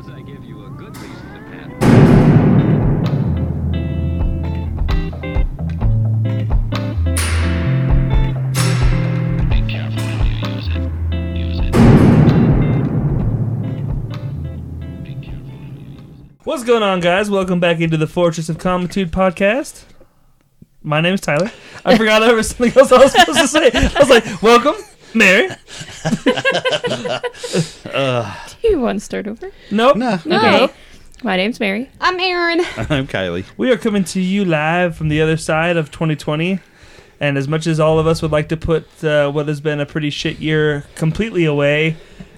Suppose I give you a good reason to pat. Be careful how you use it. Use it. Be careful how you use it. What's going on, guys? Welcome back into the Fortress of Comitude podcast. My name is Tyler. I forgot there was something else I was supposed to say. I was like, "Welcome, Mary." You want to start over? Nope. No. Okay. My name's Mary. I'm Aaron. I'm Kylie. We are coming to you live from the other side of 2020. And as much as all of us would like to put uh, what has been a pretty shit year completely away,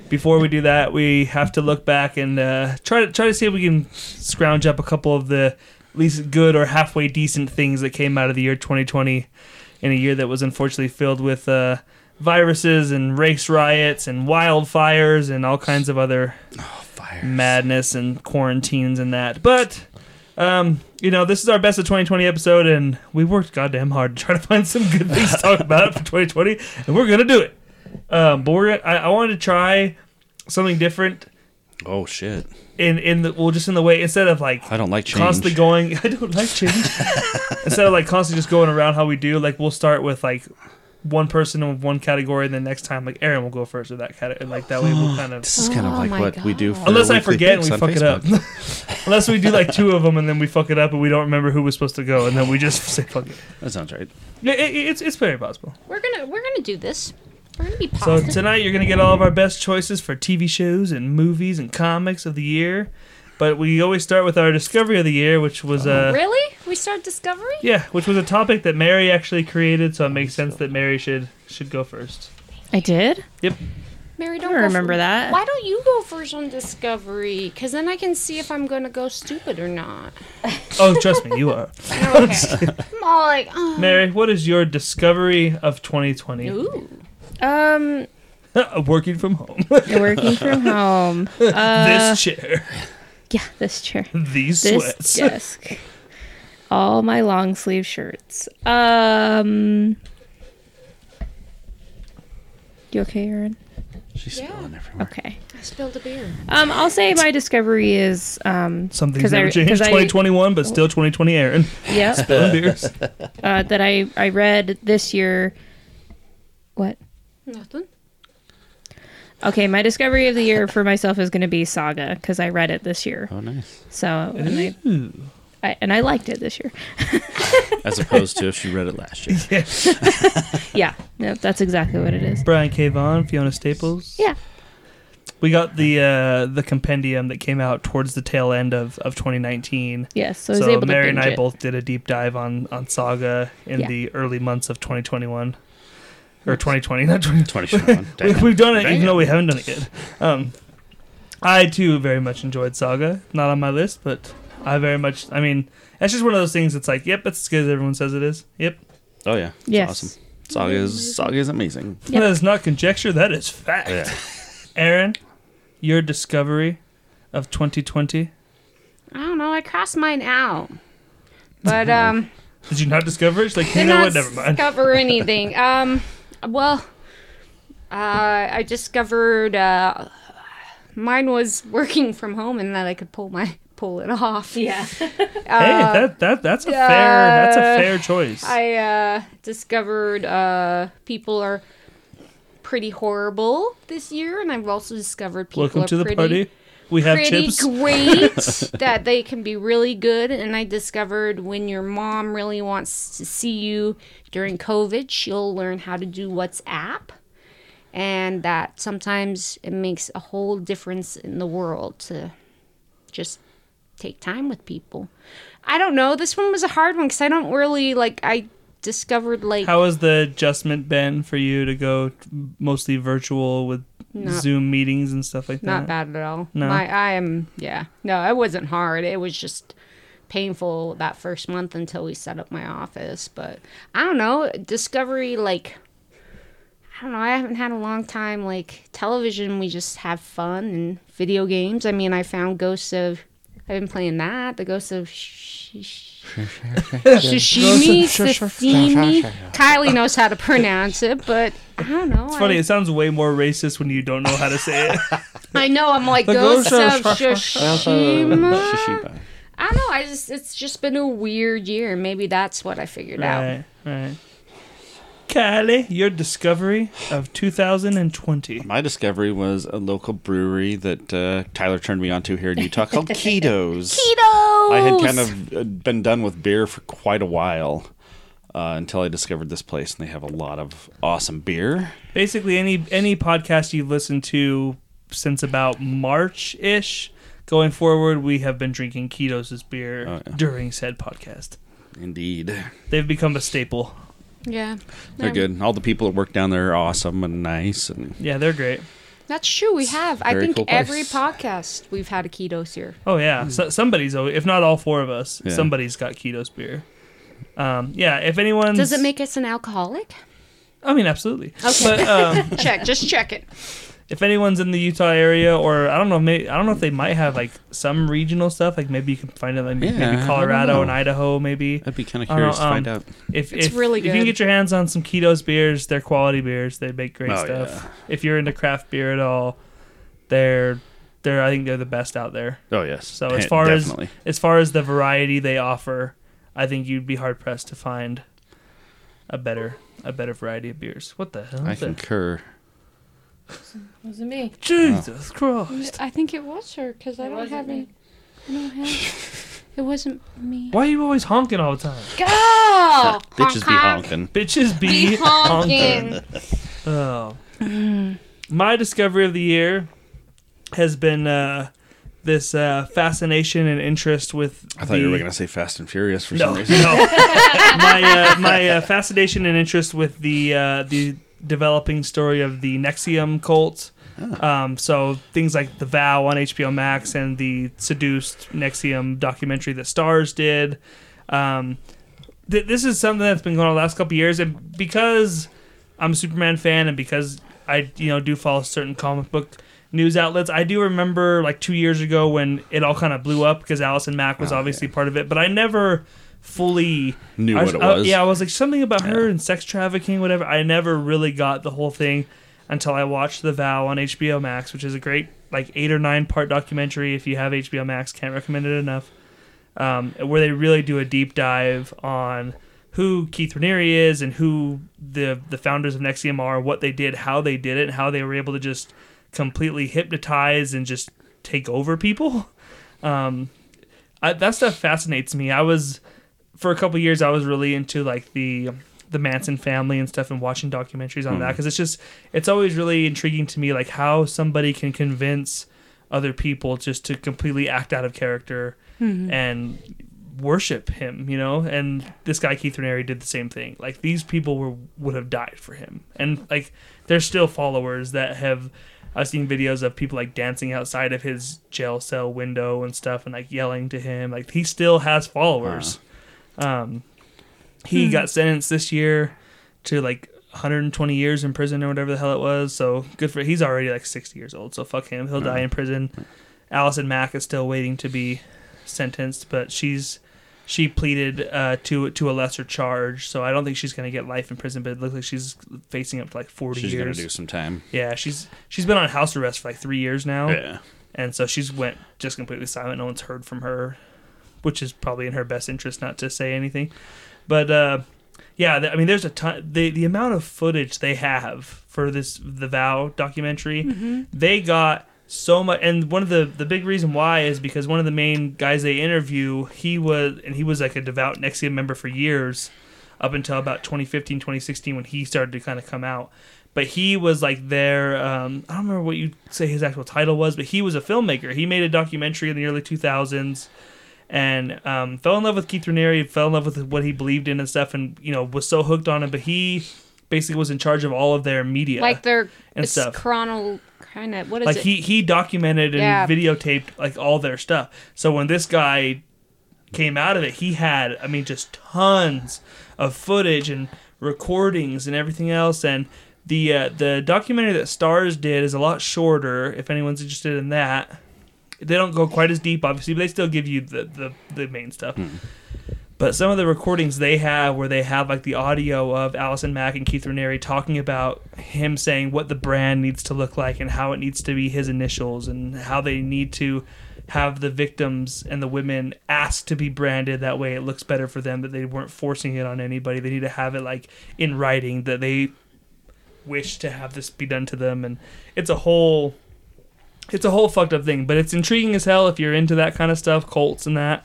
before we do that, we have to look back and uh, try to try to see if we can scrounge up a couple of the at least good or halfway decent things that came out of the year 2020, in a year that was unfortunately filled with uh, viruses and race riots and wildfires and all kinds of other Fire. madness and quarantines and that. But um, you know, this is our best of 2020 episode, and we worked goddamn hard to try to find some good things to talk about for 2020, and we're gonna do it. Um, but we're gonna, I, I wanted to try something different Oh shit! in in the well, just in the way instead of like I don't like change. constantly going. I don't like change. instead of like constantly just going around how we do, like we'll start with like one person in one category, and then next time like Aaron will go first with that category, and like that way we'll kind of This is kind of Oh like my what we do. God. For Unless I forget and we on fuck it up. Unless we do like two of them and then we fuck it up and we don't remember who was supposed to go and then we just say fuck it. That sounds right. Yeah, it, it's it's very possible. We're gonna we're gonna do this. We're gonna be positive. So tonight you're gonna get all of our best choices for TV shows and movies and comics of the year. But we always start with our discovery of the year, which was uh really? We start discovery? yeah, which was a topic that Mary actually created. So it makes sense that Mary should should go first. I did. Yep. Mary, don't don't remember fir- that. Why don't you go first on discovery? Because then I can see if I'm gonna go stupid or not. Oh, trust me, you are. Okay. I'm all like, oh. Mary, what is your discovery of 2020? Ooh. Um, Working from home. working from home. Uh, this chair. Yeah, this chair, These this sweats. desk, all my long sleeve shirts. Um, you okay, Aaron? She's Yeah. spilling everywhere. Okay. I spilled a beer. Um, I'll say my discovery is um Something's 'cause I- never changed. 'cause I- 2021, but still 2020 Aaron. yeah Spilling beers. uh, that I I read this year. What? Nothing. Okay, my discovery of the year for myself is going to be Saga because I read it this year. Oh, nice. So and I, I and I liked it this year. As opposed to if she read it last year. Yeah, no, that's exactly what it is. Brian K. Vaughan, Fiona Staples. Yeah. We got the uh, the compendium that came out towards the tail end of, of 2019. Yes, so I was So, able Mary to and I it. both did a deep dive on, on Saga in Yeah. the early months of 2021. Or 2020, not 2020. 2021. we, we've done it, even Damn. though we haven't done it yet. Um, I too very much enjoyed Saga. Not on my list, but I very much. I mean, that's just one of those things. It's like, yep, it's as good as everyone says it is. Yep, Oh yeah. It's Yes. Awesome. Saga is Saga is amazing. Yep. that is not conjecture. That is fact. Yeah. Aaron, your discovery of 2020. I don't know. I crossed mine out. But um, Did you not discover it? She's like, you know what? Never mind. discover anything. Um, well, uh, I discovered uh, mine was working from home and that I could pull my pull it off. Yeah. hey, that that that's a fair that's a uh, fair choice. I uh, discovered uh, people are pretty horrible this year, and I've also discovered people Welcome are to the pretty, party. We have pretty chips. great. that they can be really good, and I discovered when your mom really wants to see you during COVID, she'll learn how to do WhatsApp. And that sometimes it makes a whole difference in the world to just take time with people. I don't know. This one was a hard one because I don't really like. I discovered like How has the adjustment been for you to go mostly virtual with Not- Zoom meetings and stuff like not that? Not bad at all. No? My I am yeah. No, it wasn't hard. It was just painful that first month until we set up my office. But I don't know. Discovery like I don't know. I haven't had a long time like television. We just have fun and video games. I mean, I found Ghosts of I've been playing that. The Ghosts of Shish- Shishimi, Sashimi. Kylie knows how to pronounce it, but I don't know. It's funny. I, It sounds way more racist when you don't know how to say it. I know. I'm like The Ghost Ghost of of Shishima. I don't know. I just it's just been a weird year. Maybe that's what I figured out. right, right. Kylie, your discovery of 2020. My discovery was a local brewery that uh, Tyler turned me onto here in Utah called Kiitos. Kiitos. I had kind of uh, been done with beer for quite a while uh, until I discovered this place, and they have a lot of awesome beer. Basically, any any podcast you've listened to since about March ish, going forward, we have been drinking Kiitos' beer Oh, yeah. during said podcast. Indeed, They've become a staple. Yeah. they're Yeah. good. All the people that work down there are awesome and nice, and Yeah, they're great. That's true. We have. I think cool every podcast we've had a kiitos here. Oh yeah, so, somebody's al- if not all four of us, Yeah. somebody's got Kiitos beer. Um, yeah, if anyone's Does it make us an alcoholic? I mean, absolutely. Okay. But um, Check. Just check it. If anyone's in the Utah area, or I don't know, maybe I don't know if they might have like some regional stuff. Like maybe you can find it like Yeah, maybe Colorado and Idaho. Maybe I'd be kind of I know, curious to find um, out. if It's if, really if you can get your hands on some Kiitos beers, they're quality beers. They make great Oh, stuff. yeah. If you're into craft beer at all, they're they're I think they're the best out there. Oh yes. So as far as- definitely. As far as the variety they offer, I think you'd be hard pressed to find a better a better variety of beers. What the hell? I is that? concur. Wasn't me. Jesus Christ! I think it was her because I It don't wasn't have me. any. I don't have. It wasn't me. Why are you always honking all the time? Go! Bitches be honking. Bitches be, Be honking. Oh. My discovery of the year has been uh, this uh, fascination and interest with. I thought you were the- going to say Fast and Furious for No, some no. reason. my uh, my uh, fascination and interest with the uh, the developing story of the NXIVM cult. Um, so things like The Vow on HBO Max and the Seduced NXIVM documentary that Starz did. Um, th- this is something that's been going on the last couple years, and because I'm a Superman fan, and because I you know do follow certain comic book news outlets, I do remember like two years ago when it all kind of blew up because Allison Mack was Oh, obviously part of it, but I never fully Knew I what it I- was. yeah, I was like something about her and sex trafficking, whatever. I never really got the whole thing until I watched The Vow on HBO Max, which is a great like eight or nine part documentary. If you have HBO Max, can't recommend it enough. Um, where they really do a deep dive on who Keith Raniere is and who the the founders of NXIVM are, what they did, how they did it, and how they were able to just completely hypnotize and just take over people. Um, I, that stuff fascinates me. I was for a couple years I was really into like the the Manson family and stuff and watching documentaries on that hmm. because it's just it's always really intriguing to me like how somebody can convince other people just to completely act out of character hmm. and worship him, you know. And this guy Keith Raniere did the same thing. Like these people were would have died for him, and like there's still followers that have. I've seen videos of people like dancing outside of his jail cell window and stuff, and like yelling to him. Like he still has followers. Um, he got sentenced this year to like 120 years in prison or whatever the hell it was. So good for he's already like 60 years old. So fuck him. He'll die in prison. Allison Mack is still waiting to be sentenced, but she's she pleaded uh, to to a lesser charge. So I don't think she's gonna get life in prison. But it looks like she's facing up to like 40 She's going to do some time. yeah, she's she's been on house arrest for like three years now Yeah. and so she's went just completely silent. No one's heard from her, which is probably in her best interest not to say anything. But uh, yeah, I mean, there's a ton. The the amount of footage they have for this the Vow documentary, they got so much. And one of the the big reason why is because one of the main guys they interview, he was and he was like a devout NXIVM member for years, up until about 2015, 2016 when he started to kind of come out but he was like their um, I don't remember what you say his actual title was, but he was a filmmaker. He made a documentary in the early 2000s and um, fell in love with Keith Raniere, fell in love with what he believed in and stuff, and you know was so hooked on it. But he basically was in charge of all of their media, Like their And stuff. chrono kind of what is like it? he he documented and Yeah. videotaped like all their stuff. So when this guy came out of it, he had I mean just tons of footage and recordings and everything else. And the uh, the documentary that Starz did is a lot shorter. If anyone's interested in that, They don't go quite as deep, obviously, but they still give you the the, the main stuff. Hmm. But some of the recordings they have where they have like the audio of Allison Mack and Keith Raniere talking about him saying what the brand needs to look like and how it needs to be his initials and how they need to have the victims and the women asked to be branded that way it looks better for them that they weren't forcing it on anybody. They need to have it like in writing that they wish to have this be done to them and it's a whole it's a whole fucked up thing, but it's intriguing as hell if you're into that kind of stuff, cults and that.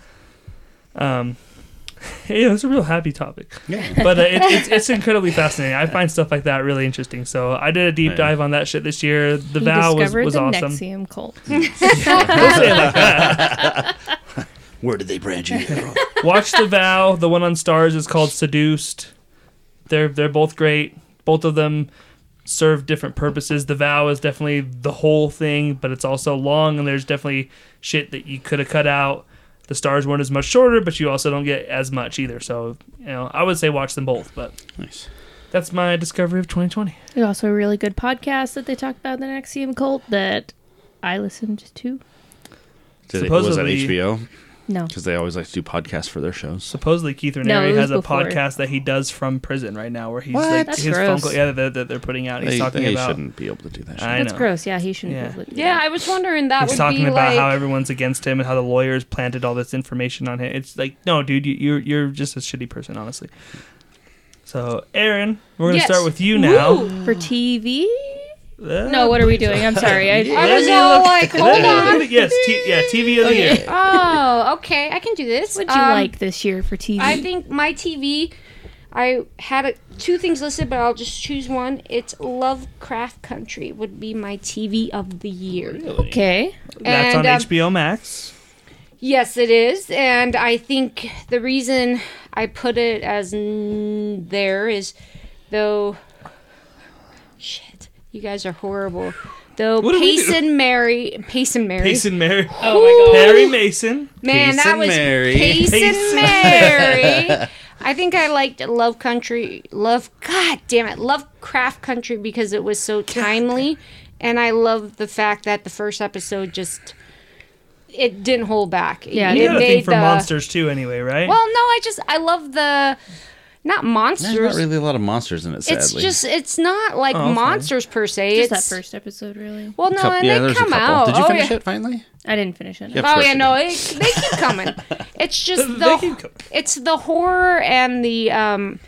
Um, yeah, it's a real happy topic. Yeah. But uh, it, it's it's incredibly fascinating. I find stuff like that really interesting. So I did a deep Yeah. dive on that shit this year. The he vow was, was the awesome. NXIVM cult. Don't say it like. Where did they brand you from? Watch the vow. The one on Starz is called Seduced. They're they're both great. Both of them serve different purposes. The vow is definitely the whole thing, but it's also long, and there's definitely shit that you could have cut out. The Starz weren't as much shorter, but you also don't get as much either. So you know, I would say watch them both. But nice. that's my discovery of 2020. There's also a really good podcast that they talk about the NXIVM cult that I listened to. Did it, was that HBO? No. Because they always like to do podcasts for their shows. Supposedly Keith No, Raniere it was has a before. podcast that he does from prison right now, where he's What? like That's his phone call, yeah, that, that they're putting out. He's They, talking they about. shouldn't be able to do that. Shit. I That's gross. Yeah, he shouldn't Yeah. be able to do Yeah, that. I was wondering that He's would talking be about like how everyone's against him and how the lawyers planted all this information on him. It's like, no, dude, you, you're you're just a shitty person, honestly. So, Aaron, we're gonna Yes. start with you now. Woo! For TV? Uh, No, what are we doing? I'm sorry. I, I Let was me all like, hold on. yes, t- yeah, TV of the year. Oh, okay, I can do this. What'd you Um, like this year for TV? I think my TV. I had a, two things listed, but I'll just choose one. It's Lovecraft Country would be my TV of the year. Really? okay. That's And, on um, HBO Max. Yes, it is, and I think the reason I put it as n- there is, though. Shit, you guys are horrible. Though What do we do? and Mary, Pace and Mary, Payson Mary. Oh my god. Perry Mason. man, Pace that was Mary. Pace Pace and Mary. I think I liked Love Country, Love. God damn it, Lovecraft Country because it was so timely, and I love the fact that the first episode just it didn't hold back. Yeah, You it got a thing for the- monsters too, anyway, right? Well, no, I just I love the not monsters. There's not really a lot of monsters in it. Sadly, it's just it's not like Oh, okay. monsters per se. Just that first episode, really. well, no, Couple- and yeah, they come out. Did you oh, finish yeah. it finally? I didn't finish it. Yep. Oh yeah, no, it, they keep coming. It's just They the keep coming. it's the horror and the um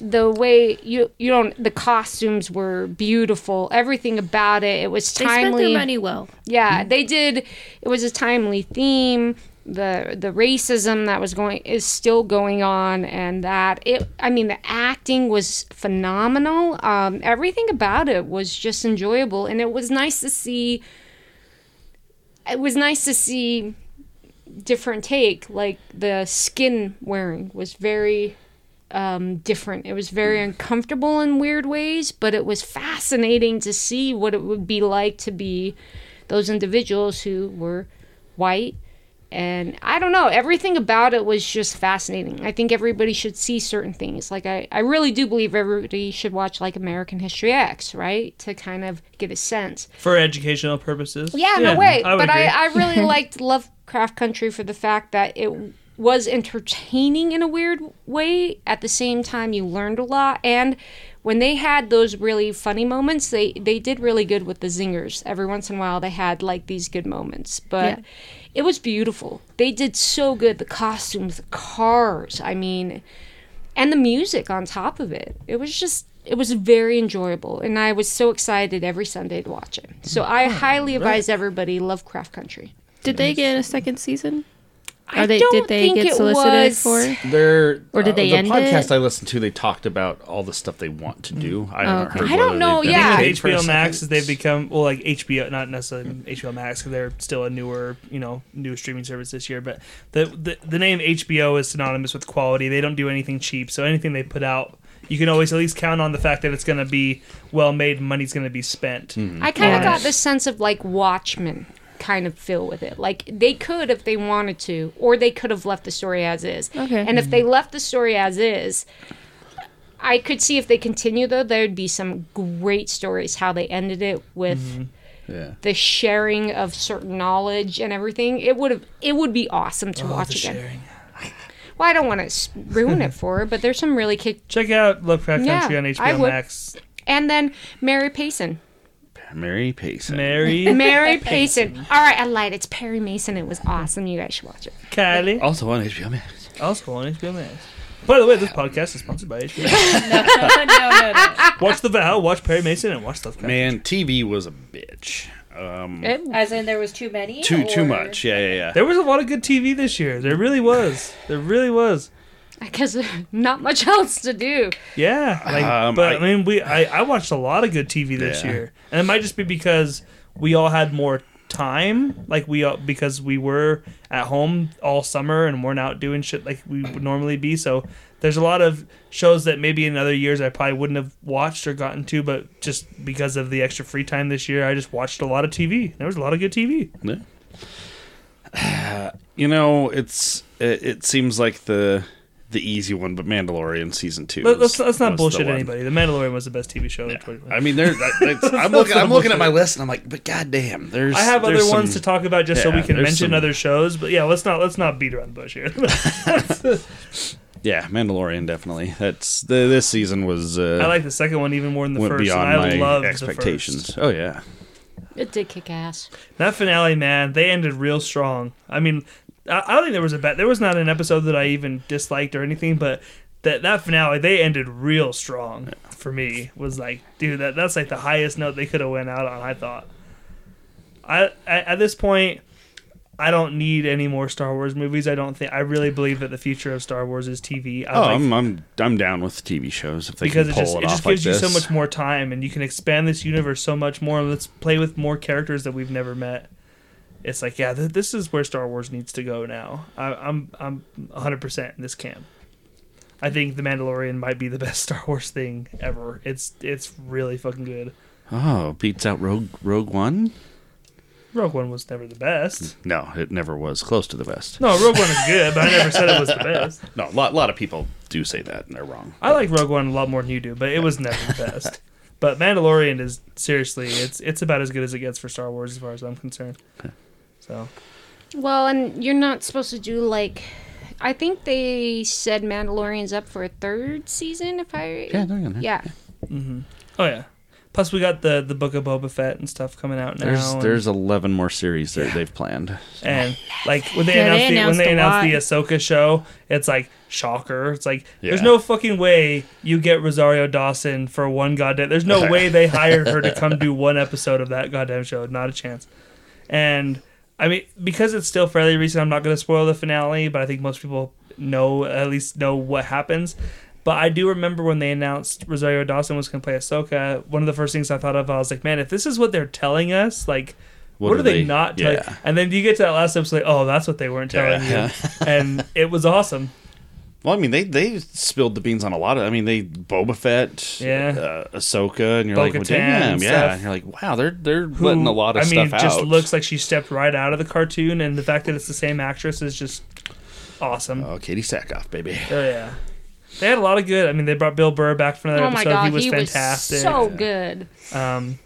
the way you you don't the costumes were beautiful. Everything about it, it was timely. They spent their timely. money well. Yeah, they did. It was a timely theme. The the racism that was going is still going on, and that it. I mean, the acting was phenomenal. Um, everything about it was just enjoyable, and it was nice to see. It was nice to see different take. Like the skin wearing was very um, different. It was very uncomfortable in weird ways, but it was fascinating to see what it would be like to be those individuals who were white. And I don't know, everything about it was just fascinating. I think everybody should see certain things. Like, I, I really do believe everybody should watch, like, American History X, right? To kind of get a sense. for educational purposes. Yeah, no way. I but I. I really liked Lovecraft Country for the fact that it was entertaining in a weird way. At the same time, you learned a lot. And when they had those really funny moments, they, they did really good with the zingers. Every once in a while, they had like these good moments. But Yeah. it was beautiful. They did so good. The costumes, the cars. I mean, and the music on top of it. It was just it was very enjoyable and I was so excited every Sunday to watch it. So I oh, highly advise everybody Lovecraft Country. Did they get a second season? I Are they? don't Did they think get it solicited was- for? They're Or did uh, they the end podcast it? I listened to? They talked about all the stuff they want to do. I haven't okay. heard. I don't know, yeah. With paid HBO Max is they've become well like HBO not necessarily HBO Max because they're still a newer you know new streaming service this year but the, the the name HBO is synonymous with quality they don't do anything cheap so anything they put out you can always at least count on the fact that it's going to be well made money's going to be spent I kind of Yeah. got this sense of like Watchmen kind of feel with it. Like they could if they wanted to, or they could have left the story as is. Okay. And if they left the story as is, I could see if they continue though, there'd be some great stories how they ended it with mm-hmm. Yeah. the sharing of certain knowledge and everything. It would have it would be awesome to Oh, watch the again. sharing. Well, I don't want to ruin it for her, but there's some really kick. Check out Lovecraft Yeah, Country on HBO. Max. And then Mary Payson. Mary Payson. Mary, Mary Payson. All right, I lied. It's Perry Mason. It was awesome. You guys should watch it. Kylie, Also on HBO Max. also on HBO Max. By the way, this podcast is sponsored by HBO. no, no, no. watch The Vow, watch Perry Mason, and watch Lovecraft. Man, TV was a bitch. Um, It- As in, there was too many. too too or- much. Yeah, yeah, yeah. There was a lot of good TV this year. There really was. There really was. Because not much else to do. Yeah, like, Um, but I, I- mean, we I, I watched a lot of good TV this Yeah. year, and it might just be because we all had more time, like we all, because we were at home all summer and weren't out doing shit like we would normally be. So there's a lot of shows that maybe in other years I probably wouldn't have watched or gotten to, but just because of the extra free time this year, I just watched a lot of TV. There was a lot of good TV. Yeah. You know, it's it, it seems like the the easy one, but Mandalorian season two. Let, was- let's let's not was the bullshit anybody. The Mandalorian was the best TV show. Yeah. I mean, there. that- that's- I'm looking. I'm looking at my list, and I'm like, but goddamn, there's. I have other there's ones some- to talk about just so we can mention some- other shows. But yeah, let's not let's not beat around the bush here. Yeah, Mandalorian definitely. That's the this season was. Uh, I like the second one even more than the went first. beyond and I my love expectations. The first. Oh yeah. It did kick ass. That finale, man, they ended real strong. I mean, I, I don't think there was a bad. There was not an episode that I even disliked or anything, but that that finale they ended real strong for me. Was like, dude, that that's like the highest note they could have went out on. I thought. I at, at this point. I don't need any more Star Wars movies. I don't think I really believe that the future of Star Wars is TV. I Oh, like- I'm I'm I'm down with TV shows if they because can it pull just it, it just like gives you so much more time and you can expand this universe so much more let's play with more characters that we've never met it's like yeah th- this is where star wars needs to go now. I, i'm i'm 100% in this camp. I think the mandalorian might be the best star wars thing ever. It's it's really fucking good. Oh, beats out Rogue Rogue One. rogue one was never the best. No, it never was close to the best. no rogue one is good but i never said it was the best. No, a lot, lot of people do say that, and they're wrong. i like rogue one a lot more than you do but it was never the best. But mandalorian is seriously it's it's about as good as it gets for star wars as far as i'm concerned so Well, and you're not supposed to do like. I think they said Mandalorian's up for a third season. If I Yeah, they're gonna. yeah. Mm-hmm. Oh yeah. Plus, we got the the book of Boba Fett and stuff coming out now. There's and, there's 11 more series that they've planned. and like when they Yeah, they announced the, when they a announced the Ahsoka show, it's like shocker. It's like there's no fucking way you get Rosario Dawson for one goddamn. There's no way they hired her to come do one episode of that goddamn show. Not a chance. And I mean, because it's still fairly recent, I'm not going to spoil the finale, but I think most people know at least know what happens. But I do remember when they announced Rosario Dawson was going to play Ahsoka. One of the first things I thought of, I was like, man, if this is what they're telling us, like, what, do are they, not telling? Yeah. And then you get to that last episode, like, oh, that's what they weren't telling Yeah. you, and it was awesome. Well, I mean, they they spilled the beans on a lot of. I mean, they Boba Fett, Yeah. uh, Ahsoka, and you're like, well, damn, and yeah. And you're like, wow, they're they're Who, letting a lot of I mean, stuff just looks like she stepped right out of the cartoon, and the fact that it's the same actress is just awesome. oh, Katee Sackhoff, baby. Oh yeah, they had a lot of good. I mean, they brought Bill Burr back for another Oh my episode. god, he was fantastic. so good. Um,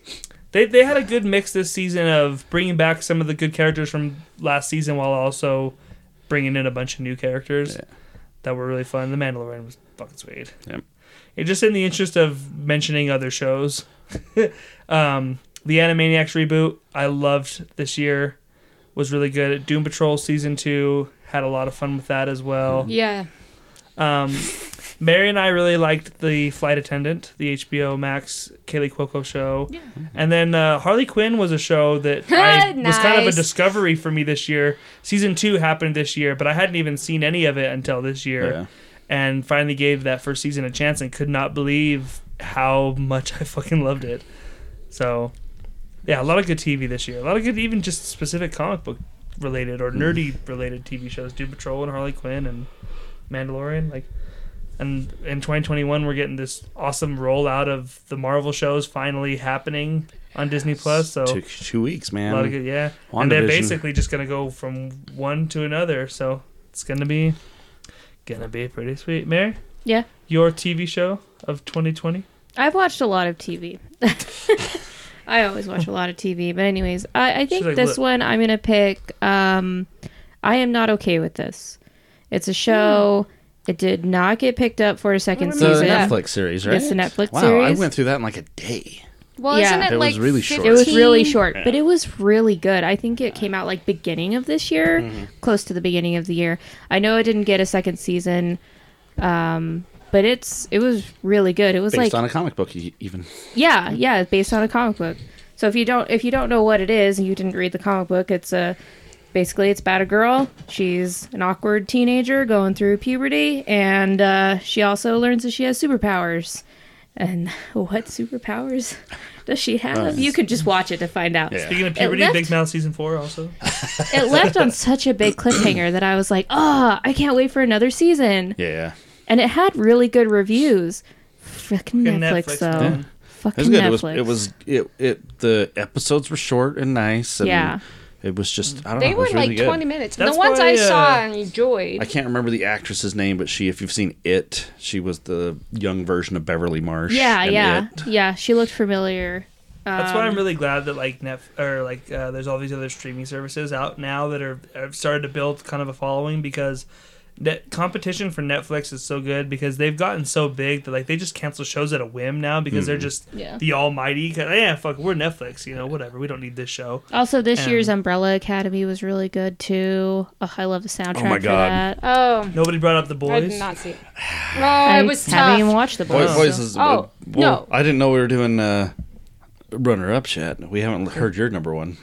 they they had a good mix this season of bringing back some of the good characters from last season while also bringing in a bunch of new characters Yeah. That were really fun. The Mandalorian was fucking sweet. Yep. It just in the interest of mentioning other shows, um, the Animaniacs reboot I loved this year was really good. Doom Patrol season two had a lot of fun with that as well. Yeah. Um, Mary and I really liked the Flight Attendant, the HBO Max Kaley Cuoco show, and then uh, Harley Quinn was a show that I was kind of a discovery for me this year. Season two happened this year, but I hadn't even seen any of it until this year, Yeah. and finally gave that first season a chance and could not believe how much I fucking loved it. So, yeah, a lot of good TV this year. A lot of good, even just specific comic book related or nerdy related TV shows. Doom Patrol and Harley Quinn and Mandalorian. Like, and in 2021, we're getting this awesome rollout of the Marvel shows finally happening on Disney Plus. So Took two weeks, a man. lot of good, yeah. And they're basically just gonna go from one to another. So it's gonna be gonna be pretty sweet. Mary, Yeah. your TV show of 2020. I've watched a lot of TV. I always watch a lot of TV, but anyways, I, I think like, this "Look." one I'm gonna pick. Um, I am not okay with this. It's a show. It did not get picked up for a second It's a. Netflix series, right? It's a Netflix wow, series. I went through that in like a day. Well, Yeah. isn't it, It was like really short. It was really 15? short, but it was really good. I think it came out like beginning of this year, Mm-hmm. close to the beginning of the year. I know it didn't get a second season, um, but it's it was really good. It was like Based like on a comic book, e- even. yeah, yeah, it's based on a comic book. So if you don't if you don't know what it is and you didn't read the comic book, it's a basically it's about a girl. She's an awkward teenager going through puberty, and uh, she also learns that she has superpowers. And what superpowers does she have? you could just watch it to find out. Yeah. Speaking of puberty, left- Big Mouth season four also. It left on such a big cliffhanger that I was like, oh, I can't wait for another season. Yeah. And it had really good reviews. Frickin' Fucking Netflix, Netflix, though. man. It Fucking was good. Netflix. It was. It was. It. It. The episodes were short and nice. And Yeah. It was just. I don't They know. were really like good. 20 minutes. That's the ones why, I saw uh, and enjoyed. I can't remember the actress's name, but she, if you've seen It, she was the young version of Beverly Marsh. Yeah, yeah, It. yeah. She looked familiar. That's why Um, I'm really glad that like Net or like uh, there's all these other streaming services out now that are have started to build kind of a following because net competition for Netflix is so good because they've gotten so big that like they just cancel shows at a whim now because they're just Yeah. the almighty. 'cause, Yeah, fuck, we're Netflix, you know, whatever. We don't need this show. Also, this And- year's Umbrella Academy was really good too. Oh, I love the soundtrack Oh my for God. that. oh, Nobody brought up the boys. I did not see it. Oh, I it was haven't even tough. watched the Boy, boys. boys is, Oh, well, no. I didn't know we were doing uh, runner up yet. We haven't heard your number one.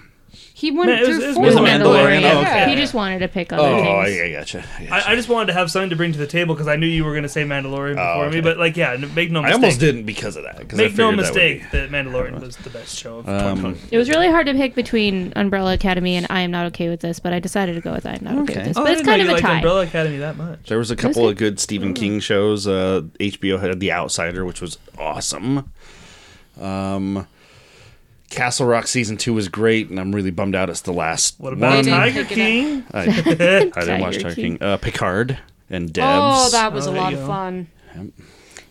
He went Man, it was- through it was four. It Mandalorian. Mandalorian, oh, okay. He just wanted to pick other Oh, things. I, I gotcha. I, I, gotcha. I just wanted to have something to bring to the table because I knew you were going to say Mandalorian Oh, before okay. me. But like, yeah, n- make no mistake. I mistake. almost didn't because of that. 'cause I Make no figured that would mistake be- that, Mandalorian was the best show of Um, 2020. It was really hard to pick between Umbrella Academy and I am not okay with this, but I decided to go with I am not okay, Okay. with this. Oh, But I it's didn't know kind of you a liked tie. Umbrella Academy that much. There was a couple of good Stephen King shows. Uh, HBO had The Outsider, which was awesome. Um, Castle Rock season two was great, and I'm really bummed out. It's the last What about one. Tiger pick it up. King? I, I didn't watch Tiger Tiger King. King. Uh, Picard and Devs. Oh, that was Oh, a lot of go. fun.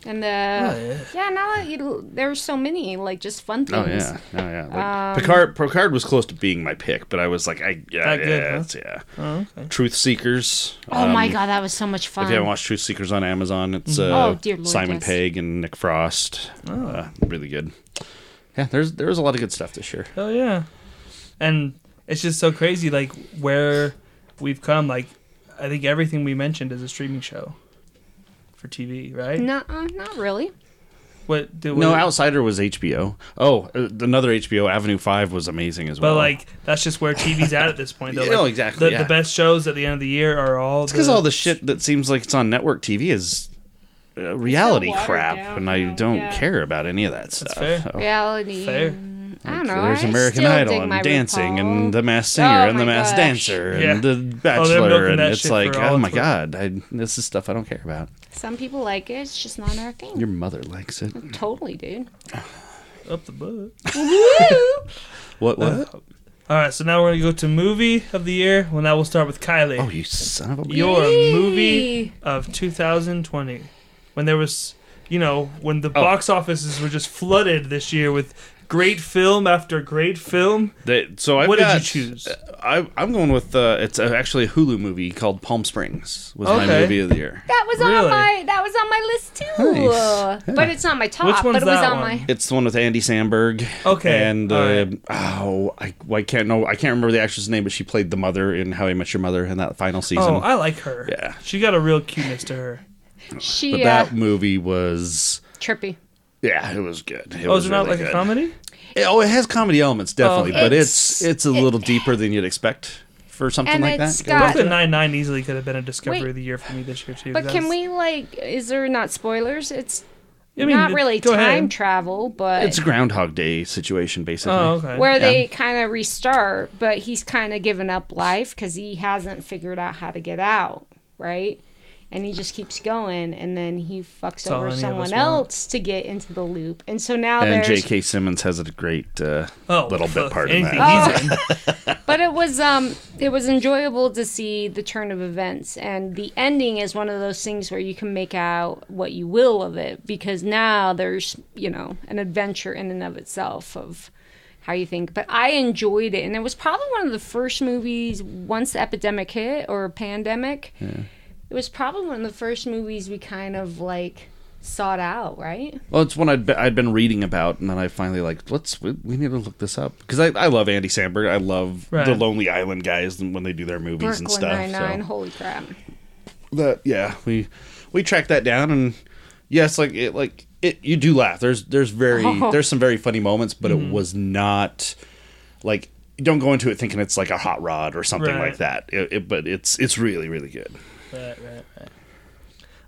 And the yeah. yeah, now that you, there's so many like just fun things. Oh yeah, oh yeah. Like, Um, Picard, Picard was close to being my pick, but I was like, I yeah, That yeah, good, huh? yeah. Oh, okay. Truth Seekers. Oh my um, god, that was so much fun. If you haven't watched Truth Seekers on Amazon, it's uh, Oh, dear Lord, Simon yes. Pegg and Nick Frost. Oh. Uh, really good. Yeah, there's there was a lot of good stuff this year. Oh yeah, and it's just so crazy, like where we've come. Like, I think everything we mentioned is a streaming show for TV, right? No, uh, not really. What do No, what- Outsider was HBO. Oh, uh, another HBO Avenue Five was amazing as well. But like, that's just where TV's at at this point. Though. Like, no, exactly, The, yeah. the best shows at the end of the year are all it's because all the shit that seems like it's on network TV is uh, reality crap, down and I don't yeah. care about any of that stuff. fair. So, Reality. Fair. I don't know. There's American Idol and dancing RuPaul. and the Masked Singer Oh and the my Masked gosh. Dancer Yeah. and the Oh, Bachelor, milking and it's like, oh my god, I, this is stuff I don't care about. Some people like it. It's just not our thing. Your mother likes it. Totally, dude. up the butt. What? What? All right, so now we're gonna go to movie of the year. Well, now we'll start with Kylie. oh, you son of a. your Yay. movie of 2020 when there was you know when the Oh. box offices were just flooded this year with great film after great film They, so I've what got, did you choose I, I'm going with uh, it's uh, actually a Hulu movie called Palm Springs was my movie of the year. That was Really? on my that was on my list too. Nice. But it's not my top. Which one's but it was that on one? my. It's the one with Andy Samberg. Okay, And uh, alright. oh, I, I can't know. I can't remember the actress' name, but she played the mother in How I Met Your Mother in that final season. oh i like her Yeah. she got a real cuteness to her She but uh, that movie was trippy. yeah, it was good. It oh was is it not really like a comedy It- oh, it has comedy elements definitely, okay. but it's It's- it's a little deeper than you'd expect for something And like that. got- Brooklyn Nine Nine easily could have been a discovery Wait. of the year for me this year too. But can was- we like? Is there not spoilers? It's I mean, not really time ahead. travel, but It's a Groundhog Day situation, basically. Oh, okay. where Yeah. they kind of restart, but he's kind of given up life because he hasn't figured out how to get out, right? And he just keeps going, and then he fucks all over any of us someone want. else to get into the loop. And so now And J.K. Simmons has a great uh, oh, little bit part in anything that. he's in. but it was um, it was enjoyable to see the turn of events, and the ending is one of those things where you can make out what you will of it because now there's you know an adventure in and of itself of how you think. But I enjoyed it, and it was probably one of the first movies once the epidemic hit or pandemic. It was probably one of the first movies we kind of like sought out, right? Well, it's one I'd, be, I'd been reading about, and then I finally like let's we, we need to look this up because I, I love Andy Samberg. I love Right. the Lonely Island guys and when they do their movies and stuff. Nine Nine. So Holy crap! that yeah, we we tracked that down, and yes, like it like it you do laugh. There's there's very Oh. there's some very funny moments, but Mm-hmm. it was not like don't go into it thinking it's like a hot rod or something Right. like that. It, it, but it's it's really really good. Right, right, right.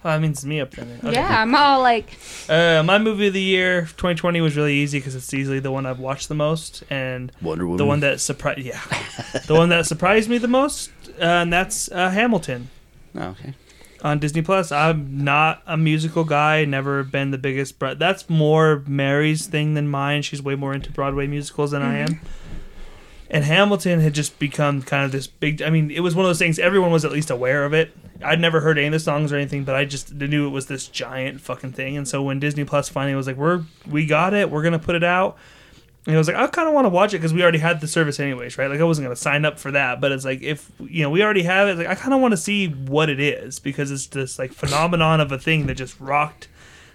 Oh, that means it's me up there. Okay. Yeah, I'm all like, Uh, my movie of the year, 2020, was really easy because it's easily the one I've watched the most, and Wonder Woman. the one that surprised, yeah, the one that surprised me the most, uh, and that's uh, Hamilton Oh, okay. on Disney Plus. I'm not a musical guy, never been the biggest, but that's more Mary's thing than mine. She's way more into Broadway musicals than I am. And Hamilton had just become kind of this big. I mean, it was one of those things. Everyone was at least aware of it. I'd never heard any of the songs or anything, but I just knew it was this giant fucking thing. And so when Disney Plus finally was like, "We're we got it. We're gonna put it out," and I was like, "I kind of want to watch it because we already had the service anyways, right? Like I wasn't gonna sign up for that, but it's like if you know we already have it, like I kind of want to see what it is because it's this like phenomenon of a thing that just rocked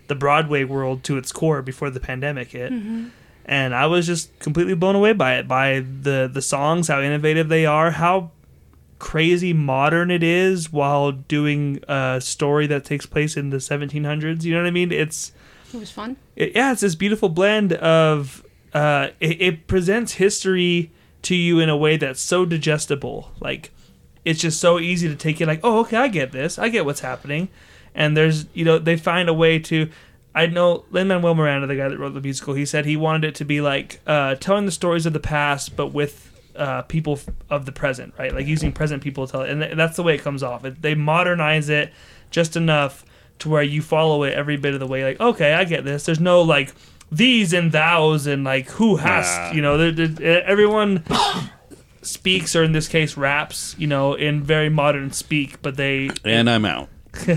the Broadway world to its core before the pandemic hit." Mm-hmm. And I was just completely blown away by it, by the the songs, how innovative they are, how crazy modern it is, while doing a story that takes place in the 1700s. You know what I mean? It's it was fun. it, yeah, it's this beautiful blend of uh, it, it presents history to you in a way that's so digestible. Like it's just so easy to take it. Like, oh, okay, I get this. I get what's happening. And there's you know they find a way to. I know Lin Manuel Miranda, the guy that wrote the musical. He said he wanted it to be like uh, telling the stories of the past, but with uh, people f- of the present, right? Like using present people to tell it, and th- that's the way it comes off. It, they modernize it just enough to where you follow it every bit of the way. Like, okay, I get this. There's no like these and thous and like who has, Nah. you know, there, there, everyone speaks or in this case raps, you know, in very modern speak, but they And I'm out.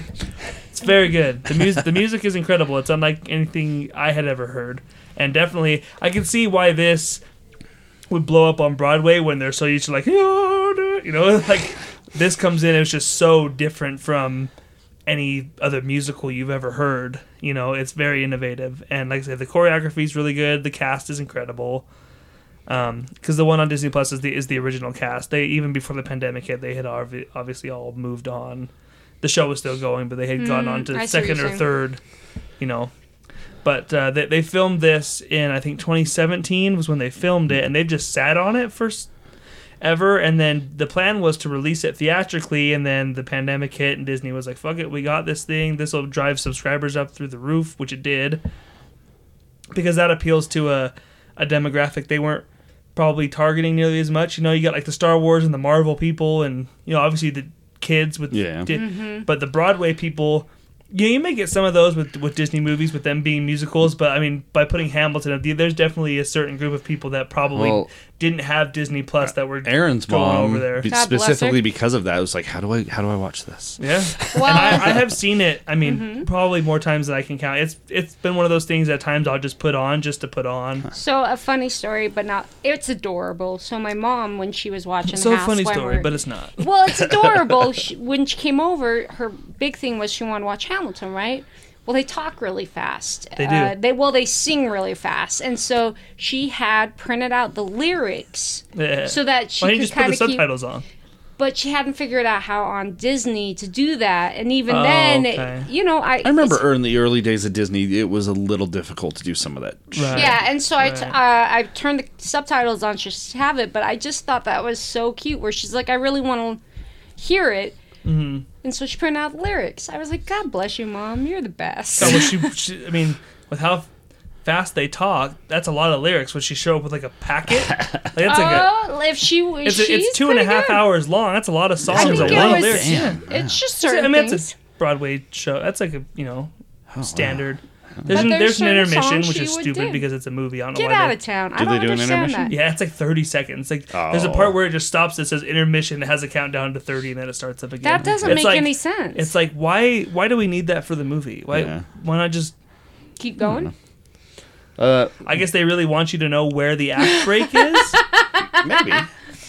it's very good. The music the music is incredible. It's unlike anything I had ever heard. And definitely I can see why this would blow up on Broadway when they're so used to like you know, like this comes in it's just so different from any other musical you've ever heard. You know, it's very innovative and like I said the choreography is really good, the cast is incredible. Um, because the one on Disney Plus is the is the original cast. They even before the pandemic hit, they had obvi- obviously all moved on. The show was still going, but they had gone on to I see what second you're or saying. third, you know. But uh, they they filmed this in I think 2017 was when they filmed it, and they've just sat on it for s- ever. And then the plan was to release it theatrically, and then the pandemic hit, and Disney was like, "Fuck it, we got this thing. This will drive subscribers up through the roof," which it did, because that appeals to a a demographic they weren't probably targeting nearly as much. You know, you got like the Star Wars and the Marvel people, and you know, obviously the kids with Yeah. Di- Mm-hmm. but the Broadway people. Yeah, you may get some of those with with Disney movies, with them being musicals. But I mean, by putting Hamilton, up, there's definitely a certain group of people that probably Well, didn't have Disney Plus that were Aaron's going mom, over there. God specifically because of that, It was like, how do I how do I watch this? Yeah, Well, and I, I have seen it. I mean, Mm-hmm. probably more times than I can count. It's it's been one of those things. At times, I'll just put on just to put on. So a funny story, but not. It's adorable. So my mom, when she was watching, So House funny story, we're- but it's not. well, it's adorable. she, when she came over, her big thing was she wanted to watch Hamilton, right? Well, they talk really fast. They do. Uh, they well, they sing really fast, and so she had printed out the lyrics Yeah. so that she Why don't you could just put kind the of keep. subtitles on? But she hadn't figured out how on Disney to do that, and even Oh, then, okay. it, you know, I I remember in the early days of Disney, it was a little difficult to do some of that. Right. Yeah, and so I, t- uh, I turned the subtitles on just to have it, but I just thought that was so cute. Where she's like, I really want to hear it, Mm-hmm. And so she printed out the lyrics. I was like, God bless you, mom. You're the best. So when she, she, I mean, with how fast they talk, that's a lot of lyrics. When she show up with like a packet, like, that's like a, oh, if she, it's, she's a, it's two and a pretty half good. hours long. That's a lot of songs, I a think lot it of was. lyrics. Damn. It's just I mean, things. that's a Broadway show. That's like a you know oh, standard. There's, an, there's there's an intermission, which is stupid do. because it's a movie. I don't know Get why out they- of town. I Do don't they do an intermission? that. Yeah, it's like 30 seconds. Like there's a Oh. part where it just stops. It says intermission. It has a countdown to 30, and then it starts up again. That doesn't It's make like- any sense. It's like why why do we need that for the movie? Why Yeah. why not just Keep going. Uh, I guess they really want you to know where the act break is. maybe.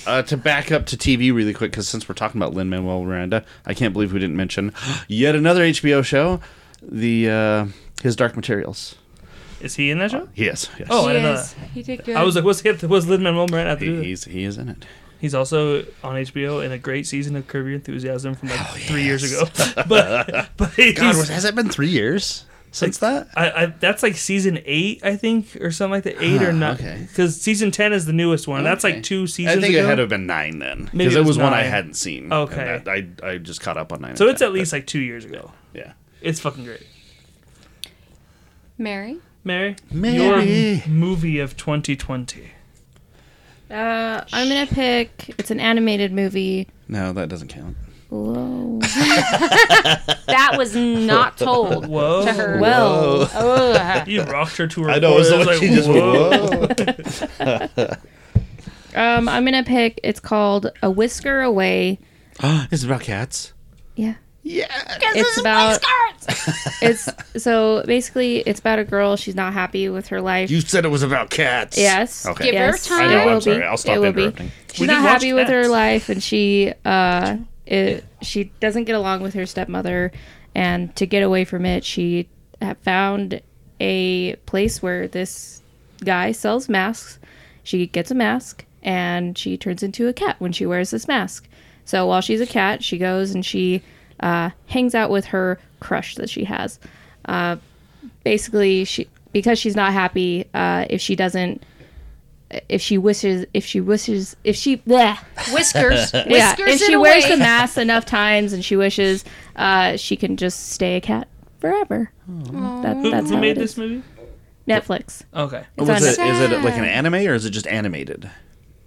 Uh, to back up to TV really quick, because since we're talking about Lin Manuel Miranda, I can't believe we didn't mention yet another HBO show, the uh, his Dark Materials. Is he in that show? Uh, yes, yes. Oh, I He didn't know that. He did good. I was like, what's hit? Was Lin Manuel Miranda have to he, that? he's he is in it. He's also on HBO in a great season of Curb Your Enthusiasm from like oh, three years ago. but but he's, God, was, has it been three years since that? I, I, that's like season eight, I think, or something like that. Eight or Huh, nine. okay. Because season ten is the newest one. That's Okay. like two seasons I think ago. it had to have been nine then, Maybe because it it was was one I nine. hadn't seen. Okay. and that- I I just caught up on nine. so and it's 10, at least but- like two years ago. yeah. It's fucking great. Mary. Mary, Mary. your movie of 2020. Uh, I'm gonna pick. It's an animated movie. No, that doesn't count. Whoa. That was not told Whoa. to her. Well, Oh, You rocked her to her I know. It was like she just whoa. whoa. um, I'm gonna pick. It's called A Whisker Away. Ah, it's about cats. Yeah. Yeah. It's about. It's so basically it's about a girl. She's not happy with her life. You said it was about cats. yes. Okay. Give her Yes. time. I know. It will I'm sorry. be. I'll stop it will be. interrupting. She's We not did watch happy with her life, and she uh, it, she doesn't get along with her stepmother. And to get away from it, she found a place where this guy sells masks. She gets a mask, and she turns into a cat when she wears this mask. So while she's a cat, she goes and she uh, hangs out with her crush that she has. Uh, basically, she because she's not happy. Uh, if she doesn't if she wishes if she wishes if she bleh, Whiskers. Whiskers yeah if she wears away. the mask enough times and she wishes uh she can just stay a cat forever that, Who, that's who how made it this movie? netflix Okay. it's, Was on it, is it like an anime or is it just animated?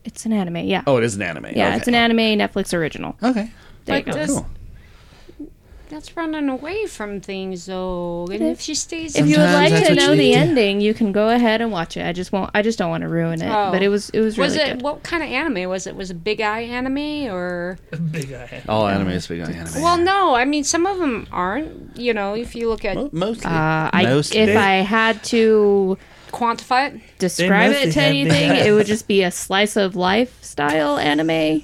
it's an anime yeah Oh, it is an anime. yeah okay. it's an anime netflix original Okay. there But you go does- Cool. That's running away from things, though. And if she stays, if you would Sometimes like that's to what you know the need to- ending you can go ahead and watch it i just won't i just don't want to ruin it Oh. but it was it was really was it good what kind of anime was it? Was it Big Eye anime or? Big eye. All anime is big on anime. Well, no. I mean, some of them aren't. You know, if you look at Mo- mostly. uh, I, Mostly. if I had to quantify it, describe mostly it to have big anything, eyes. it would just be a slice of life style anime.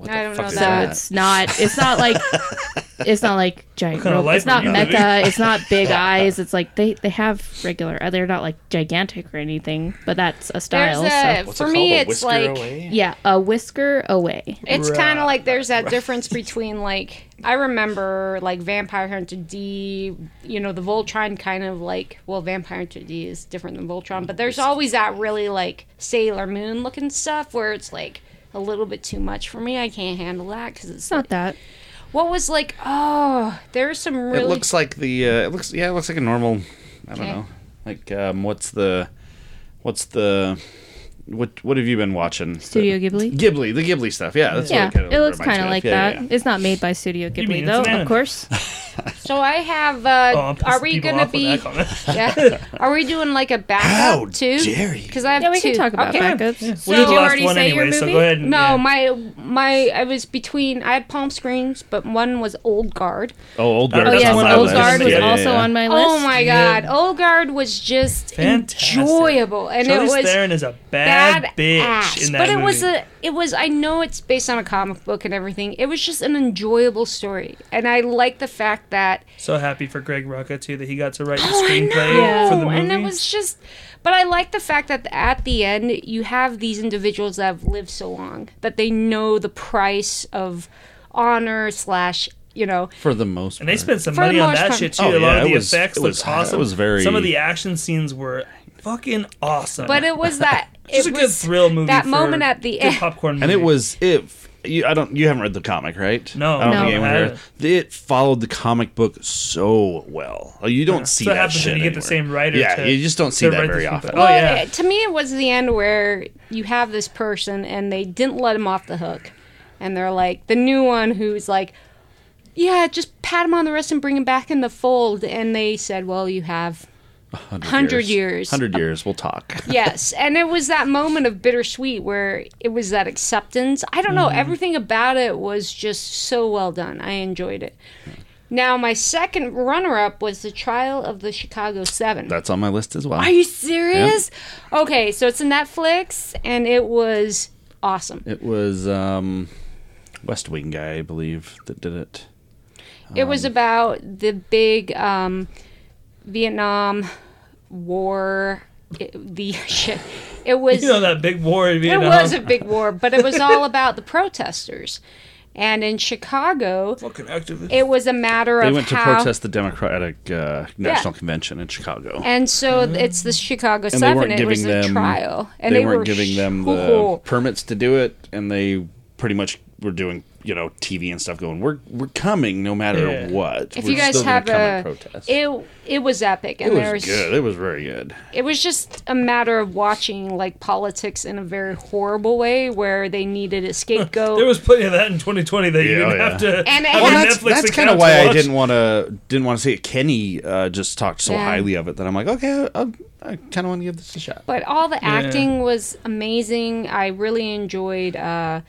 What I don't know is So that. it's not it's not like it's not like giant kind of it's not are you living? mecha, it's not big eyes, it's like they they have regular uh, they're not like gigantic or anything, but that's a style. a. so. For it me, it's like away? Yeah, a whisker away. it's kind of like there's that difference between like I remember like Vampire Hunter D, you know, the Voltron kind of like well, Vampire Hunter D is different than Voltron, but there's always that really like Sailor Moon looking stuff where it's like a little bit too much for me. I can't handle that because it's It's not that. What was like? Oh, there's some really. It looks like the. Uh, it looks. Yeah, it looks like a normal. I don't Okay. know. Like, um, what's the, what's the, what what have you been watching? Studio Ghibli. Ghibli, the Ghibli stuff. Yeah, that's Yeah, what it, kind of it looks kind me of like Yeah, that. yeah, It's not made by Studio Ghibli though, of course. so I have. Uh, Oh, are we gonna be? Yeah. Are we doing like a backup How too? dare you. Because I have Yeah, we two. can talk about okay. backups. Yeah, So- we'll do the Did you already one say your anyway, so movie? go ahead. And, No, yeah. my my I was between. I had Palm Springs, but one was Old Guard. Oh, old Oh, guard. Oh That's yes, on my Old list. Guard was Yeah, yeah, also yeah. on my list. Oh my Yeah. God, Old Guard was just Fantastic. enjoyable, and Charlize it was Theron is a bad, bad bitch ass. in that but it movie. was a it was I know it's based on a comic book and everything. It was just an enjoyable story. And I like the fact that so happy for Greg Rucka too that he got to write the oh, I screenplay know, for the movie. and it was just but I like the fact that at the end you have these individuals that have lived so long that they know the price of honor slash you know For the most. and they spent some For money on that part. shit too. Oh, a lot yeah, of the it was- effects it looked was- it awesome. was very- Some of the action scenes were fucking awesome. but it was that Just it a good thrill movie. that for moment at the end popcorn movie. and it was it. You, I don't. You haven't read the comic, right? No. I don't No. think anyone I here. It followed the comic book so well. Like, You don't see So it that shit when you get the same writer Yeah, to- you just don't see that very screenplay. often. Oh, yeah. it- to me, it was the end where you have this person and they didn't let him off the hook. And they're like, the new one who's like, yeah, just pat him on the wrist and bring him back in the fold. And they said, well, you have. 100 years. Hundred years. We'll talk. Yes. and it was that moment of bittersweet where it was that acceptance. I don't know. Mm-hmm. Everything about it was just so well done. I enjoyed it. Now, my second runner-up was the Trial of the Chicago Seven. That's on my list as well. Are you serious? Okay, so it's a Netflix, and it was awesome. It was um, West Wing guy, I believe, that did it. It was Um, about the big um, Vietnam War. It, the shit. It was. You know that big war in it was a big war, but it was all about the protesters. And in Chicago, fucking activist. it was a matter They of they went to how. protest the Democratic uh, National Convention in Chicago. And so it's the Chicago and Seven. weren't It giving was a trial, and they, they, weren't were giving them the Oh, permits to do it, and they pretty much were doing you know TV and stuff, going we're we're coming no matter Yeah. what. If We're you guys still have a, protest. it it was epic, and it was there's good. It was very good. it was just a matter of watching like politics in a very horrible way, where they needed a scapegoat. There was plenty of that in 2020 that you didn't oh, have to. And have Well, that's, that's kind of why I didn't want to didn't want to see it. Kenny uh, just talked so Yeah. highly of it that I'm like, okay, I, I kind of want to give this a shot. but all the acting was amazing. I really enjoyed uh,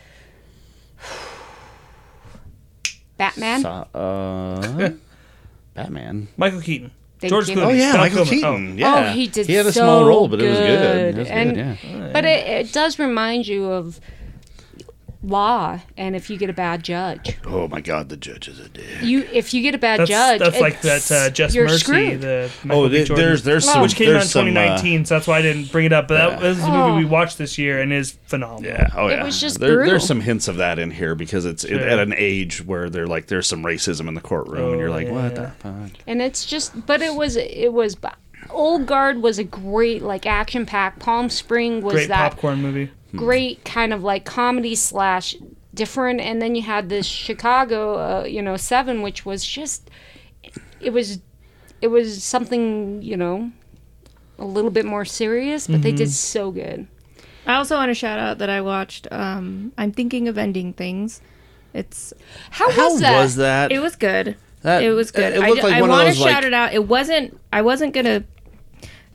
Batman. So- uh, Batman. Michael Keaton. Thank George you. Clooney. Oh yeah, Val Michael Kilmer. Keaton. Oh. Yeah, Oh, he did. He had a so small role, but it was good. good. It was and, good. Yeah. But it, it does remind you of law, and if you get a bad judge, Oh my God, the judge is a dick. you if you get a bad That's, judge, that's like that uh, Just Mercy, screwed. the Michael Oh, B. Jordan, there's there's Oh. some which came out in there's some, uh, 2019, so that's why I didn't bring it up. But Yeah. that was a movie Oh. we watched this year and is phenomenal. Yeah. Oh yeah. It was just there, brutal. there's some hints of that in here because it's it, at an age where they're like there's some racism in the courtroom and you're Oh, like yeah, what the fuck. and it's just but it was it was old guard was a great like action pack palm spring was Great that popcorn movie. Great kind of like comedy slash different and then you had this chicago uh, you know seven which was just it was it was something you know a little bit more serious but they did so good I also want to shout out that I watched. Um, I'm thinking of ending things. It's how, How was that was that? it was good. That- it was good. It looked I, like I one want to shout like it out. It wasn't. I wasn't gonna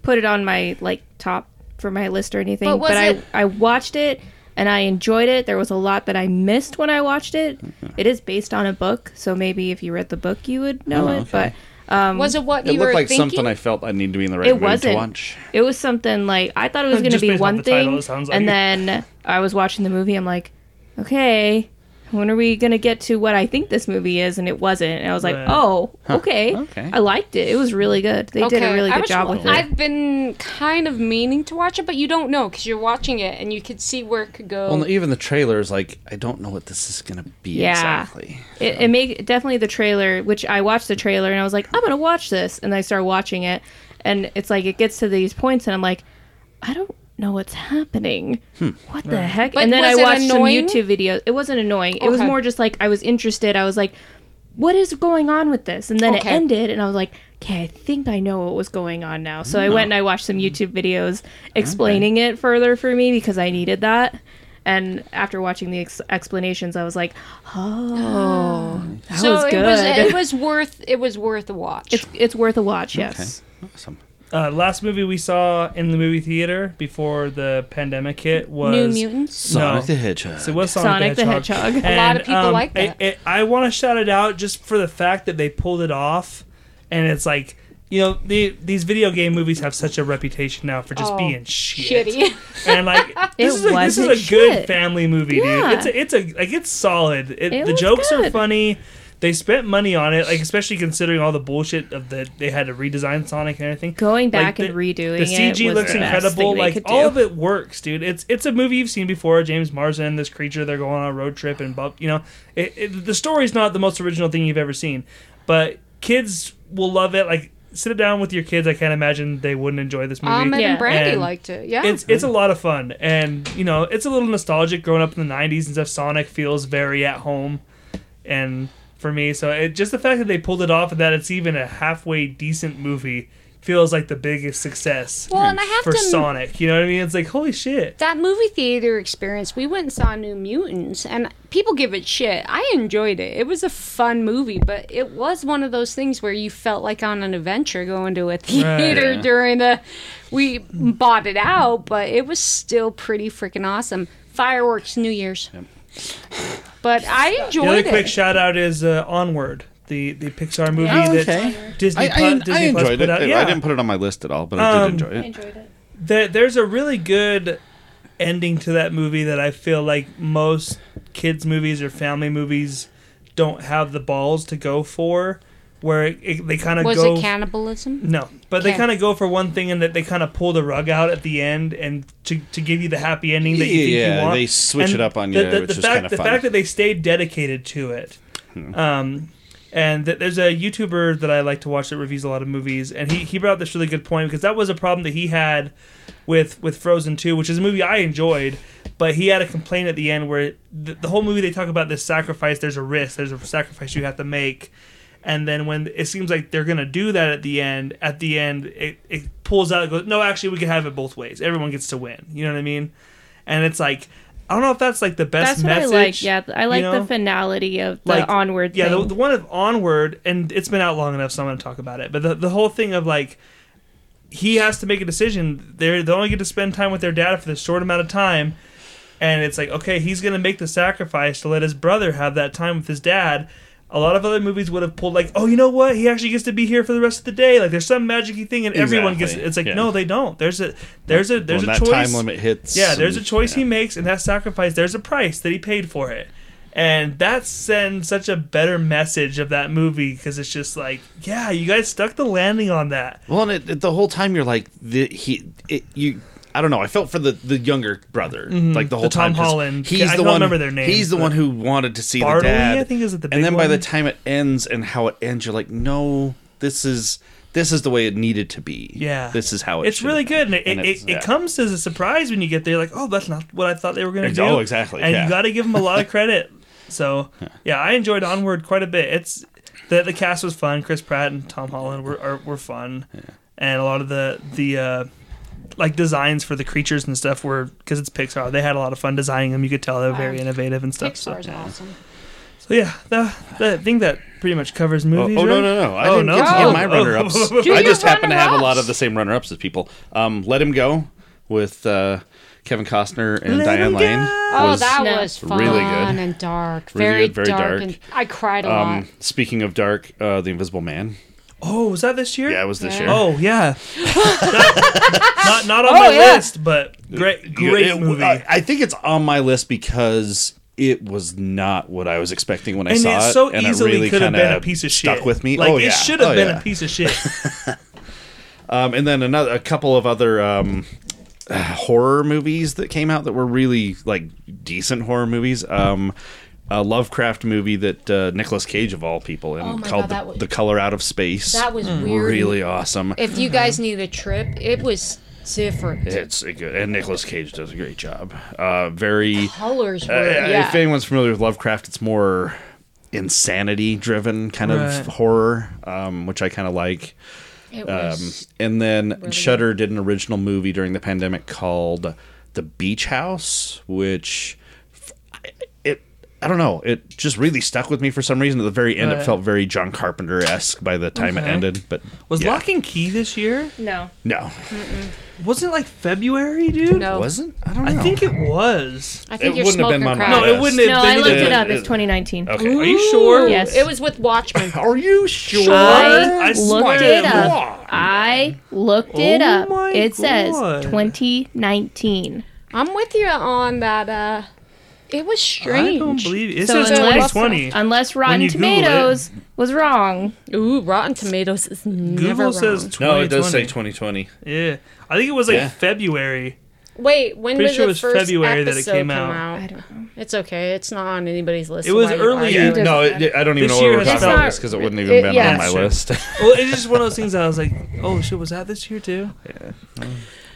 put it on my like top for my list or anything. But was but it- I I watched it and I enjoyed it. There was a lot that I missed when I watched it. It is based on a book, so maybe if you read the book, you would know Oh, it. okay. But um, was it what it you were looked like thinking something I felt I need to be in the right It mood to wasn't. watch. It was something like I thought it was going to Just be based on one the title, thing, it sounds like and it. then I was watching the movie. I'm like, okay, when are we going to get to what I think this movie is? And it wasn't. And I was like, Right. oh, okay. Okay. I liked it. It was really good. They did a really good was- job with it. I've been kind of meaning to watch it, but you don't know because you're watching it and you could see where it could go. Well, even the trailer is like I don't know what this is gonna be Yeah. exactly. It, it made definitely the trailer, which I watched the trailer and I was like, I'm gonna watch this, and I started watching it, and it's like it gets to these points, and I'm like, I don't know what's happening. Hmm. What the heck? But and then I watched annoying? some YouTube videos. It wasn't annoying. It was more just like I was interested. I was like, what is going on with this? And then it ended, and I was like, okay, I think I know what was going on now. So I went and I oh. watched some hmm. YouTube videos explaining it further for me because I needed that. And after watching the ex- explanations, I was like, "Oh, that so was it good. was it was worth it was worth a watch. it's it's worth a watch." Yes. Awesome. Uh, last movie we saw in the movie theater before the pandemic hit was New Mutants. Sonic No. the Hedgehog. So it was Sonic, Sonic the Hedgehog. A And, lot of people um, like that. It, it, I want to shout it out just for the fact that they pulled it off, and it's like you know the, these video game movies have such a reputation now for just Oh, being shit. Shitty. And like this It is a, this is a good shit. family movie, Yeah. dude. It's a, it's a like it's solid. It, It the was jokes are funny. They spent money on it, like especially considering all the bullshit of the they had to redesign Sonic and everything. Going Like, back the- and redoing the it CG was looks the incredible. Like all of it works, dude. It's it's a movie you've seen before. James Marsden, this creature, they're going on a road trip and bu- you know, it, it, the story's not the most original thing you've ever seen, but kids will love it. Like sit it down with your kids. I can't imagine they wouldn't enjoy this movie. Ahmed Yeah. and Brandy And liked it. Yeah. it's it's a lot of fun, and you know it's a little nostalgic. Growing up in the '90s and stuff, Sonic feels very at home, and for me, so it just the fact that they pulled it off and that it's even a halfway decent movie feels like the biggest success well, and I have for to Sonic. You know what I mean? It's like holy shit. that movie theater experience, we went and saw New Mutants, and people give it shit. I enjoyed it. It was a fun movie, but it was one of those things where you felt like on an adventure going to a theater Yeah. during the. We bought it out, but it was still pretty freaking awesome. Fireworks, New Year's. But I The other enjoyed quick it. shout out is uh, Onward, the the Pixar movie Oh, that. Disney, I, Plus, I, Disney I Plus enjoyed put it. out. I didn't put it on my list at all, but I Um, did enjoy it. enjoyed it. there, there's a really good ending to that movie that I feel like most kids movies or family movies don't have the balls to go for, where it, it- they kind of Was go. it cannibalism? no, but they kind of go for one thing and that they kind of pull the rug out at the end and to, to give you the happy ending that you think Yeah, you want. they switch And it up on the, you, the, which the is fact, the fun. Hmm. fact that they stayed dedicated to it. Um, and th- there's a YouTuber that I like to watch that reviews a lot of movies, and he, he brought up this really good point because that was a problem that he had with with Frozen 2, which is a movie I enjoyed, but he had a complaint at the end where the, the whole movie they talk about this sacrifice. There's a risk. There's a sacrifice you have to make, and then when it seems like they're gonna do that at the end, at the end it, it pulls out. and goes, no, actually, we can have it both ways. Everyone gets to win. You know what I mean? And it's like. I don't know if that's like the best That's what message. I like. Yeah, I like you know? the finality of the Like, onward Yeah, thing. the, the one of Onward, and it's been out long enough, so I'm to talk about it. But the, the whole thing of like, he has to make a decision. They're, they only get to spend time with their dad for this short amount of time. And it's like, okay, he's going to make the sacrifice to let his brother have that time with his dad. A lot of other movies would have pulled like, oh, you know what? He actually gets to be here for the rest of the day. Like, there's some magicy thing, and everyone gets. It's like, yeah. no, they don't. There's a there's a there's when a that choice. time limit hits. Yeah, there's a choice yeah. he makes, and that sacrifice, there's a price that he paid for it. And that sends such a better message of that movie because it's just like, yeah, you guys stuck the landing on that. Well, and it, it- the whole time you're like, the, he, it, you. I don't know. I felt for the, the younger brother, like the whole Mm-hmm. The Tom time. Holland. He's I the don't one. remember their names, He's the one who wanted to see Bartley, the dad. I think, is it the and then by the time it ends and how it ends, you're like, no, this is this is the way it needed to be. Yeah. this is how it. It's really good, and it, And it, yeah. comes as a surprise when you get there. Like, oh, that's not what I thought they were going to do. oh, exactly, And yeah. you got to give them a lot of credit. So, yeah, I enjoyed Onward quite a bit. It's the the cast was fun. Chris Pratt and Tom Holland were are, were fun, and a lot of the the uh, like designs for the creatures and stuff were because it's Pixar. They had a lot of fun designing them. You could tell they were very innovative and stuff. So, awesome. so yeah, the, the, I think that pretty much covers Oh, movies. oh, no, right? no, no! I Oh, didn't no? get to Oh. give my runner-ups. I just happen to have a lot of the same runner-ups as people. Um, Let him go with uh, Kevin Costner and Let Diane Lane. Oh, was- that No. was fun really good. and dark. Really Very, good, very dark, dark. and I cried a lot. Um, speaking of dark, uh, The Invisible Man. Oh, was that this year? Yeah, it was this Yeah. year. Oh yeah, not not on Oh, my yeah. list, but great great It- movie. I, I think it's on my list because it was not what I was expecting when I and saw it it. so and easily it really could have kinda been a piece of shit. Stuck with me. Like oh it yeah, should have Oh, been yeah. a piece of shit. Um, and then another, a couple of other um, uh, horror movies that came out that were really like decent horror movies. Um, a Lovecraft movie that uh, Nicolas Cage of all people and Oh called God, the, was- the Color Out of Space. that was weird. really awesome. If you guys need a trip, it was different. It's good, and Nicolas Cage does a great job. Uh, very. Colors Uh, yeah. If anyone's familiar with Lovecraft, it's more insanity driven kind of horror, um, which I kind of like. it Um, was. and then really Shudder did an original movie during the pandemic called The Beach House, which f- it I don't know, it just really stuck with me for some reason. At the very end, it felt very John Carpenter esque by the time it ended. But Was yeah. Locke and Key this year? no. no, Wasn't it like February, dude? no, wasn't I don't know. I think it was. I think It you're wouldn't have been smoking my crack. No, it wouldn't have been. No, been. I looked either. it up. it- It's 2019. Okay. Are you sure? Yes. It was with Watchmen. Are you sure? I, I looked it up. God. I looked it Oh up. my It says 2019. I'm with you on that. Uh, it was strange. I don't believe it. So says unless- 2020. Unless Rotten you it. Tomatoes was wrong. Ooh, Rotten Tomatoes is never Google wrong. says 2020. No, it does say 2020. Yeah, I think it was like Yeah. February. Wait, when Pretty did sure it the was first February that it episode came come out. I don't know. It's okay. It's not on anybody's list. It was why are you early- Yeah. No, it, I don't even This know what year we're talking about this because it wouldn't even it- been yeah. on my true. list. Well, it's just one of those things. That I was like, oh shit, was that this year too?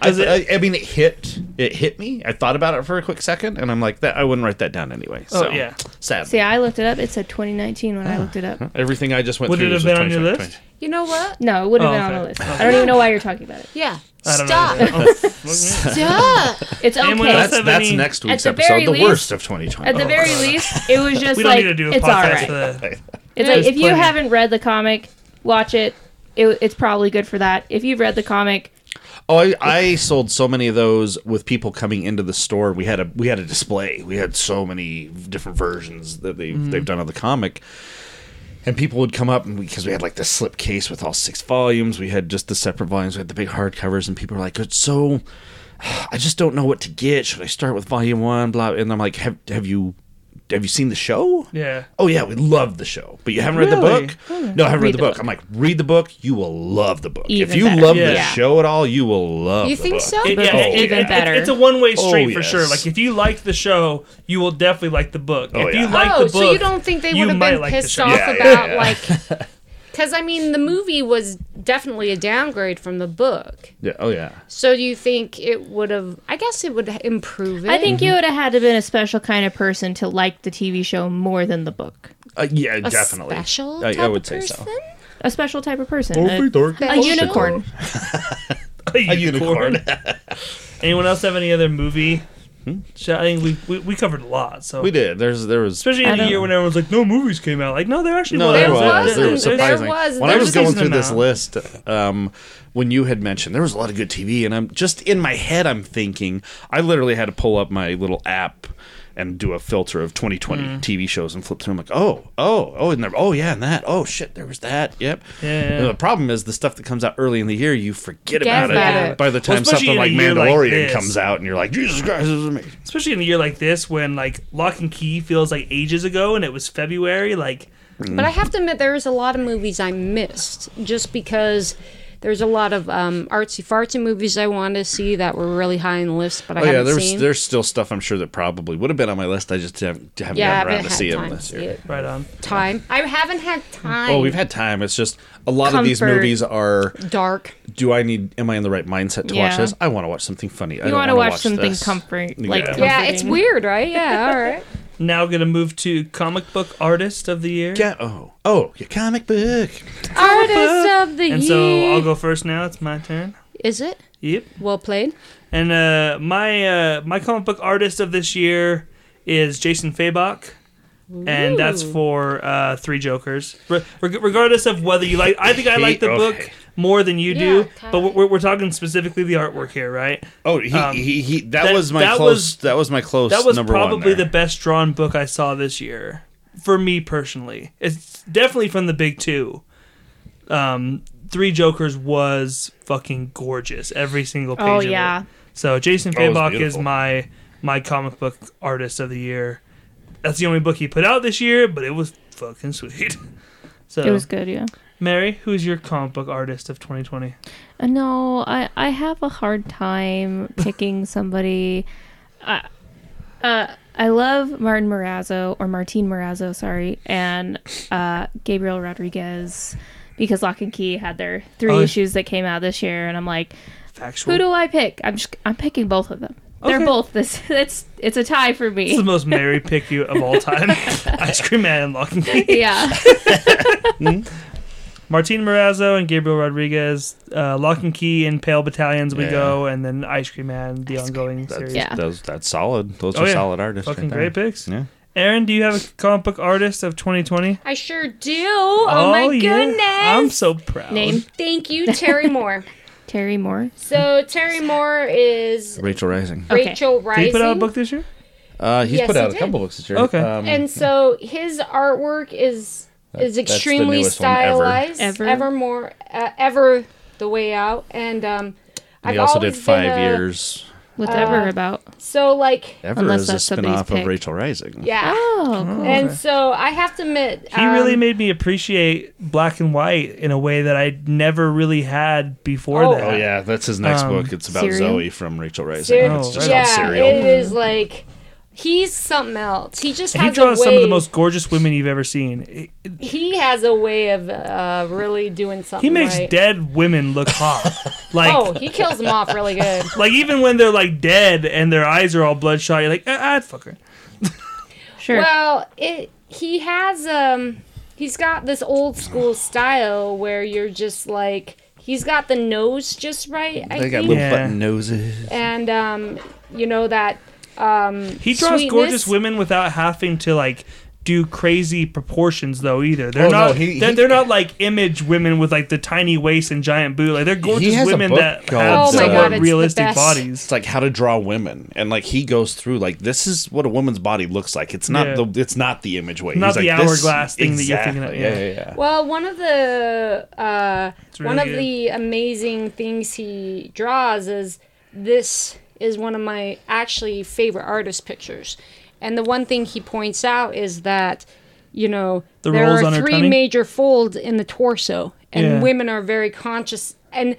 I, it- I, I mean, it hit. It hit me. I thought about it for a quick second, and I'm like, that I wouldn't write that down anyway. Oh, So, yeah. sad. See, I looked it up. It said 2019 when I ah. looked it up. Everything I just went Would through it was have been on your 2020. list? You know what? No, it would have Oh, been on the list. Oh. I don't even know why you're talking about it. Yeah. I don't Stop. know. Oh. Stop. It's okay. That's that's any- next week's the episode. very The least- worst of 2020. At the oh, very least, it was just we don't like need to do a it's all podcast right. that. It's like There's if you haven't read the comic, watch it. it. It's probably good for that. If you've read the comic, Oh, I, I sold so many of those with people coming into the store. We had a we had a display. We had so many different versions that they Mm-hmm. they've done of the comic. and people would come up and because we had like the slip case with all six volumes, we had just the separate volumes, we had the big hardcovers, and people were like, "It's so." I just don't know what to get. Should I start with volume one? Blah. And I'm like, have have you have you seen the show? Yeah. Oh yeah, we love the show, but you haven't read the Really? book. No, I haven't read, Read the the book. book. I'm like, read the book. You will love the book. if Even you better. love the Yeah. show at all, you will love. You the think book. so? It- yeah, is it- even it- better. It's a one way oh, street Oh, for yes. sure. Like if you like the show, you will definitely like the book. Oh, if you yeah. like oh, the book, so you don't think they you would have might been like the pissed show. off Yeah, about yeah, yeah. like? Because I mean, the movie was definitely a downgrade from the book. Yeah. Oh yeah. So do you think it would have? I guess it would improve it. I think you would have had to been a special kind of person to like the TV show more than the book. Uh, yeah, a definitely. special. I- I would of say so. person? A special type of person. a, a Special? unicorn. a A unicorn. Anyone else have any other movie? Sh- I think we, we we covered a lot. So Hmm? we did. There's there was. especially in the don't- year when everyone's like, no movies came out. Like no, there actually No, was. there There was. was, There was there surprising. was, when I was was going through this list, um, when you had mentioned there was a lot of good TV, and I'm just in my head, I'm thinking I literally had to pull up my little app and do a filter of 2020 Mm. TV shows and flip through. I'm like, oh, oh, oh, and there, oh yeah, and that, oh shit, there was that. Yep. Yeah, And yeah. the problem is the stuff that comes out early in the year, you forget Forget about, about it, it. by the time especially something like year like Mandalorian comes out, and you're like, Jesus Christ, this is amazing. especially in a year like this when like Locke and Key feels like ages ago and it was February. Like But I have to admit, there's a lot of movies I missed just because there's a lot of um, artsy fartsy movies I want to see that were really high on the list, but I Oh yeah, haven't there's seen. there's still stuff I'm sure that probably would have been on my list. I just haven't, haven't yeah, gotten around to had see them time to this see year. it. right on. Time. I haven't had time. Well, we've had time. It's just a lot of these movies are. dark. Do I need? Am I in the right mindset to watch this? I want to watch something funny. I You don't want to wanna watch something this. comfort, like Yeah. Yeah, it's weird, right? Yeah, all right. Now gonna move to comic book artist of the year. Yeah. Oh. Oh. Your comic book. Artist of the And year. so I'll go first now. It's my turn. Is it Yep. well played? And uh, my uh, my comic book artist of this year is Jason Fabok. And that's Ooh. for uh, Three Jokers. Re- reg- regardless of whether you like, I think I like the Okay. Book more than you Yeah, do. kinda. But we're, we're talking specifically the artwork here, right? Oh, he, Um, he, he that, that- was my that close. was- that was my close. That was number probably there. the best drawn book I saw this year for me personally. It's definitely from the big two. Um, Three Jokers was fucking gorgeous. Every single page. Oh of it. yeah. So Jason Oh, Fabok is my my comic book artist of the year. That's the only book he put out this year, but it was fucking sweet. So It was good, yeah. Mary, who's your comic book artist of 2020? Uh, No, I I have a hard time picking somebody. I uh, I love Martin Morazzo or Martin Morazzo, sorry, and uh, Gabriel Rodriguez because Locke and Key had their three Oh. issues that came out this year, and I'm like, Factual. who do I pick? I'm just I'm picking both of them. They're both this. It's it's a tie for me. It's the most Mary pick you of all time. Ice Cream Man and Locke and Key. yeah. Martin Morazzo and Gabriel Rodriguez, uh, Locke and Key in Pale Battalions we Yeah. go, and then Ice Cream Man, the ongoing That's, series. Yeah. Those, that's solid. Those Oh, are yeah. solid artists. Fucking right great there. picks. Yeah. Aaron, do you have a comic book artist of 2020? I sure do. Oh, my yeah. goodness. I'm so proud. Name Thank you, Terry Moore. Terry Moore. so Terry Moore is Rachel Rising. Okay. Rachel Did Rising. he put out a book this year? Uh, he's Yes, put he out a did. couple books this year. Okay. Um, and so his artwork is is that's the extremely newest one ever. stylized. Ever. more, uh, ever the way out, and um, I've also did five a- years. What's Uh, ever about? So like, Ever Unless is a that's somebody's spin-off of. Rachel Rising. yeah. Oh, cool. And so I have to admit, He really um, made me appreciate black and white in a way that I never really had before Oh. that. Oh yeah, that's his next Um, book. It's about Serial? Zoe from Rachel Rising. Ser- it's Oh, just right on yeah, serial. it is like he's something else. He just And he has a draws way. some of the most gorgeous women you've ever seen. It- it- He has a way of uh, really doing something. He makes right. dead women look hot. like, Oh, he kills them off really good. like even when they're like dead and their eyes are all bloodshot, you're like, ah, I'd fuck her. sure. Well, it he has um he's got this old school style where you're just like he's got the nose just right. I They got think. little Yeah. button noses. and um you know that um He draws gorgeous women without having to like do crazy proportions though either. They're Oh, no, not. he- they're, he- they're not like image women with like the tiny waist and giant boot. Like they're gorgeous women that have Oh somewhat God, it's realistic bodies. It's like how to draw women, and like he goes through like this is what a woman's body looks like. It's not Yeah. the it's not the image way. Not He's the like, hourglass thing that you're thinking of, yeah. yeah, yeah, yeah. Well, one of the uh, one of good. the amazing things he draws is this is one of my actually favorite artist pictures, and the one thing he points out is that you know The there are three major folds in the torso, and Yeah. women are very conscious and.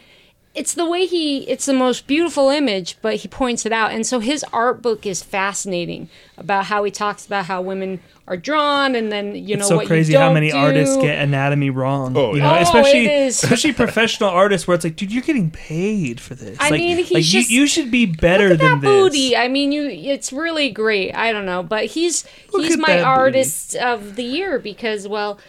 It's the way he, it's the most beautiful image, but he points it out. And so his art book is fascinating about how he talks about how women are drawn and then, you know, so what crazy you don't how many do. artists get anatomy wrong. Oh, you yeah. know, Oh, especially especially professional artists where it's like, dude, you're getting paid for this. I like, mean, he's like just- you, you should be better Look at than that this. booty. I mean, you. It's really great. I don't know, but he's Look he's my that booty. artist of the year because well,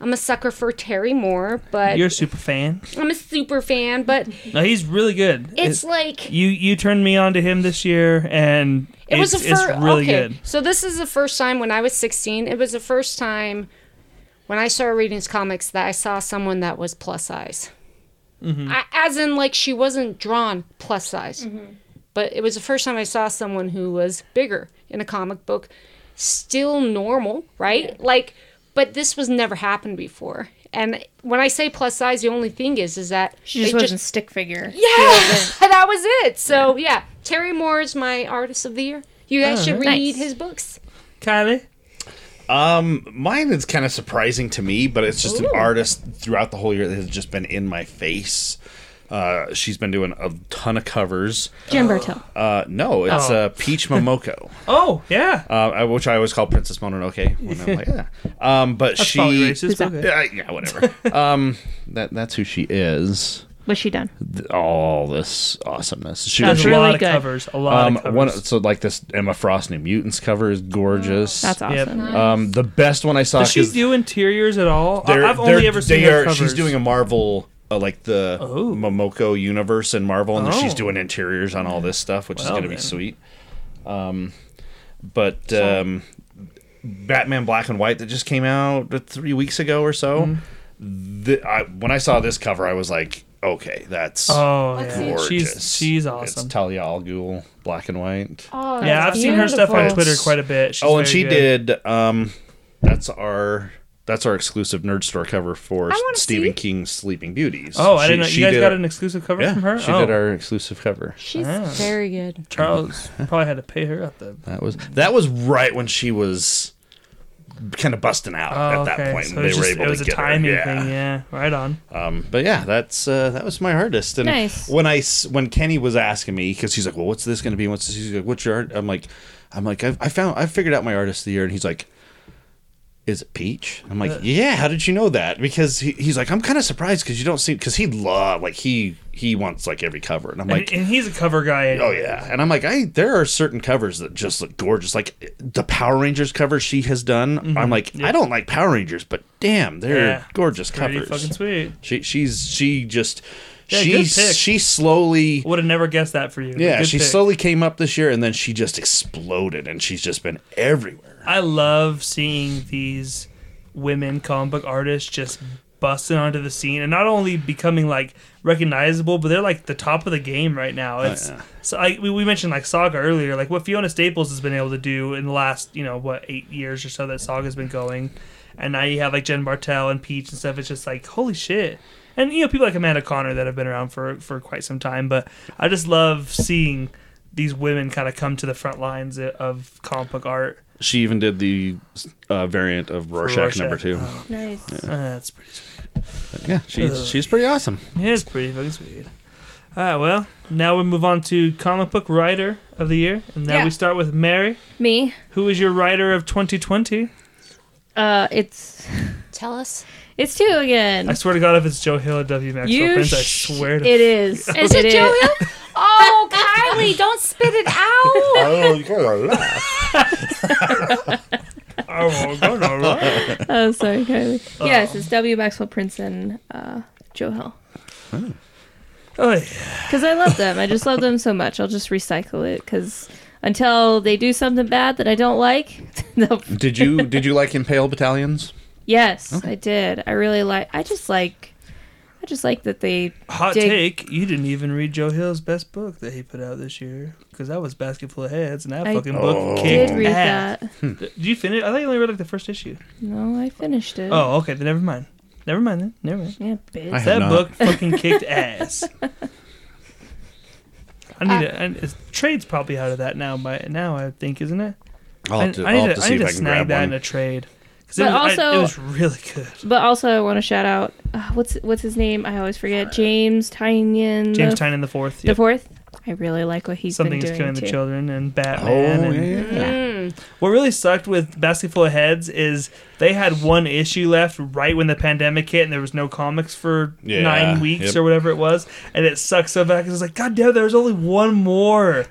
I'm a sucker for Terry Moore, but You're a super fan. I'm a super fan. But No, he's really good. it's It- like you you turned me on to him this year, and it was it's, the first. it's really okay, good. so this is the first time when I was 16. It was the first time when I started reading his comics that I saw someone that was plus size. Mm-hmm. I, as in, like she wasn't drawn plus size, but it was the first time I saw someone who was bigger in a comic book, still normal, right? Like, but this was never happened before. And when I say plus size, the only thing is, is that She just it wasn't stick figure. yeah, that was it. So yeah, Terry Moore is my artist of the year. You guys should read Nice. his books. Kylie, Um, mine is kind of surprising to me, but it's just Ooh. an artist throughout the whole year that has just been in my face. Uh, she's been doing a ton of covers. Jen Bartel. Uh, no, it's Oh. uh, Peach Momoko, oh yeah, uh, I- which I always call Princess Mononoke. When I'm like, yeah. Um, but that's she, probably racist. Who's that? Okay. yeah, yeah, whatever. um, that that's who she is. What's she done? Th- All this awesomeness. She There's That's a really lot of good. covers. A lot um, of covers. one so like this Emma Frost New Mutants cover is gorgeous. That's Yep. awesome. Um, the best one I saw. Does she 'cause do interiors at all? I- I've only ever seen they her are- covers. She's doing a Marvel, uh, like the Oh. Momoko universe in Marvel, and she's Oh. doing interiors on all this stuff, which is going to be sweet. Um, but um, Batman Black and White that just came out three weeks ago or so. Mm-hmm. The, I, when I saw this cover, I was like, okay, that's Oh Let's yeah, gorgeous. she's she's awesome. It's Talia al Ghul, Black and White. Oh, yeah, I've that's seen her stuff on. Twitter quite a bit. She's oh, and very she good. did. Um, that's our that's our exclusive nerd store cover for Stephen see. King's Sleeping Beauties. Oh, I didn't know. You guys did got a- an exclusive cover yeah, from her. She oh. did our exclusive cover. She's Ah. very good. Charles probably had to pay her up then. That was that was right when she was kind of busting out Oh, at that point. So when it was, they were just, able it was to a get timing her. Yeah. thing. Yeah, right on. Um, but yeah, that's uh, that was my artist. And Nice. when I s- when Kenny was asking me because he's like, "Well, what's this going to be? What's this?" He's like, "What's your art?" I'm like, "I'm like, I, I found I figured out my artist of the year," and he's like. Is it Peach? I'm like, Uh. yeah. How did you know that? Because he, he's like, I'm kind of surprised because you don't see because he love like he he wants like every cover, and I'm like, and, and he's a cover guy. Oh yeah, and I'm like, I there are certain covers that just look gorgeous. Like the Power Rangers cover she has done. I'm like, I don't like Power Rangers, but damn, they're Mm-hmm. Yeah. gorgeous covers. fucking sweet. She she's she just Yeah, she's she slowly Would have never guessed that for you. yeah she pick. slowly came up this year and then she just exploded and she's just been everywhere. I love seeing these women comic book artists just busting onto the scene and not only becoming like recognizable, but they're like the top of the game right now. Oh, it's Oh, yeah. so I, we, we mentioned like Saga earlier, like what Fiona Staples has been able to do in the last you know what eight years or so that Saga's been going, and now you have like Jen Bartel and Peach and stuff. It's just like holy shit. And you know people like Amanda Conner that have been around for for quite some time, but I just love seeing these women kind of come to the front lines of comic book art. She even did the uh, variant of Rorschach, Rorschach. number two. Oh, Nice. uh, that's pretty sweet. Yeah, she's Ugh. she's pretty awesome. Yeah, it's pretty fucking sweet. All right, well, now we move on to comic book writer of the year, and now Yeah. we start with Mary. Me. Who is your writer of 2020? Uh, it's Tell us. it's two again. I swear to God, if it's Joe Hill or W. Maxwell You Prince, I swear to. it is. Is it Joe Hill? Oh, Kylie, don't spit it out. Oh, you gotta laugh. Oh, go no, right. oh, sorry, Kylie. Yes, it's W. Maxwell Prince and uh, Joe Hill. Oh, yeah. Because I love them. I just love them so much. I'll just recycle it because until they do something bad that I don't like. they'll- Did you did you like In Pale Battalions? yes, I did. I really like. I just like. I just like that they. Hot dig- take: You didn't even read Joe Hill's best book that he put out this year because that was Basket Full of Heads, and that I fucking Oh. book Did kicked read ass. that? Did you finish? I thought you only read like the first issue. No, I finished it. Oh, okay. Then never mind. Never mind then. Never mind. yeah, bitch. I have That not. book fucking kicked ass. I need uh, to. And it's, trade's probably out of that now. By now, I think, isn't it? I'll I, have to, I I'll need have to, to I need if to I can snag grab that one. in a trade. 'Cause it But was, I- also- it was really good. But also, I want to shout out. Uh, what's what's his name? I always forget. James Tynion. James the, Tynion the fourth. the fourth. I really like what he's Something's been doing killing too. the children and Oh Batman. and, yeah. Mm. What really sucked with Basket Full of Heads is they had one issue left right when the pandemic hit, and there was no comics for Yeah, nine weeks yep. or whatever it was, and it sucks so bad because it's like, God damn, there's only one more,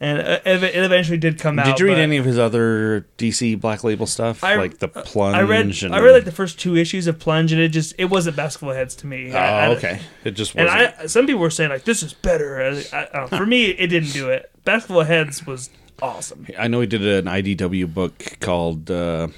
and it it eventually did come out. Did you read any of his other DC Black Label stuff, I- like the Plunge? I read and, I read like the first two issues of Plunge, and it just it wasn't Basket Full of Heads to me. Oh, I- I- okay. It just And wasn't. I, some people were saying like this is better. For me, it didn't do it. Basket Full of Heads was awesome. I know he did an IDW book called uh,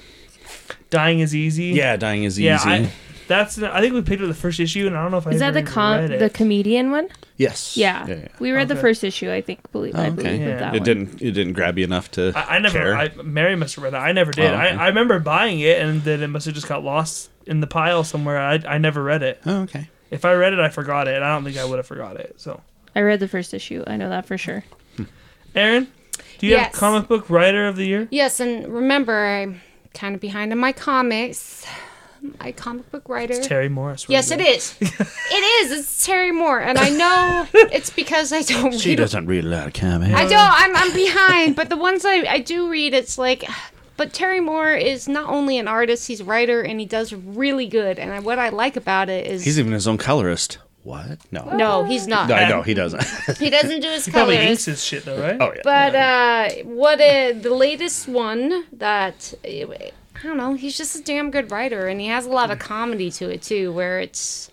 Dying is easy. "Yeah, Dying Is Easy." Yeah, I, that's. I think we picked up the first issue, and I don't know if I Is that the com- the comedian one? yes. Yeah. yeah, yeah. We read the first issue, I think. Believe I Oh, believe okay. with Yeah. that It one. didn't. It didn't grab you enough to. I, I never. care. I, Mary must have read it. I never did. Oh, okay. I, I remember buying it, and then it must have just got lost in the pile somewhere. I, I never read it. oh, okay. If I read it, I forgot it. I don't think I would have forgot it. So, I read the first issue. I know that for sure. Hmm. Aaron, do you have comic book writer of the year? Yes, and remember, I'm kind of behind in my comics. My comic book writer. Terry Morris. Yes, it is. it is. It's Terry Moore, and I know it's because I don't She read. doesn't read a lot of comics. I don't. I'm I'm behind, but the ones I I do read, it's like. But Terry Moore is not only an artist; he's a writer, and he does really good. And I, what I like about it is He's even his own colorist. What? No. no, he's not. I know he doesn't. He doesn't do his He probably colors. inks his shit though, right? oh yeah. But uh, what uh, the latest one that I don't know, he's just a damn good writer, and he has a lot of comedy to it too, where it's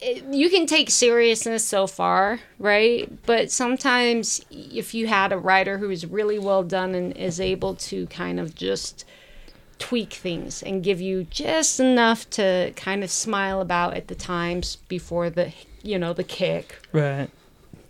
it, you can take seriousness so far, right? But sometimes if you had a writer who is really well done and is able to kind of just tweak things and give you just enough to kind of smile about at the times before the you know the kick Right.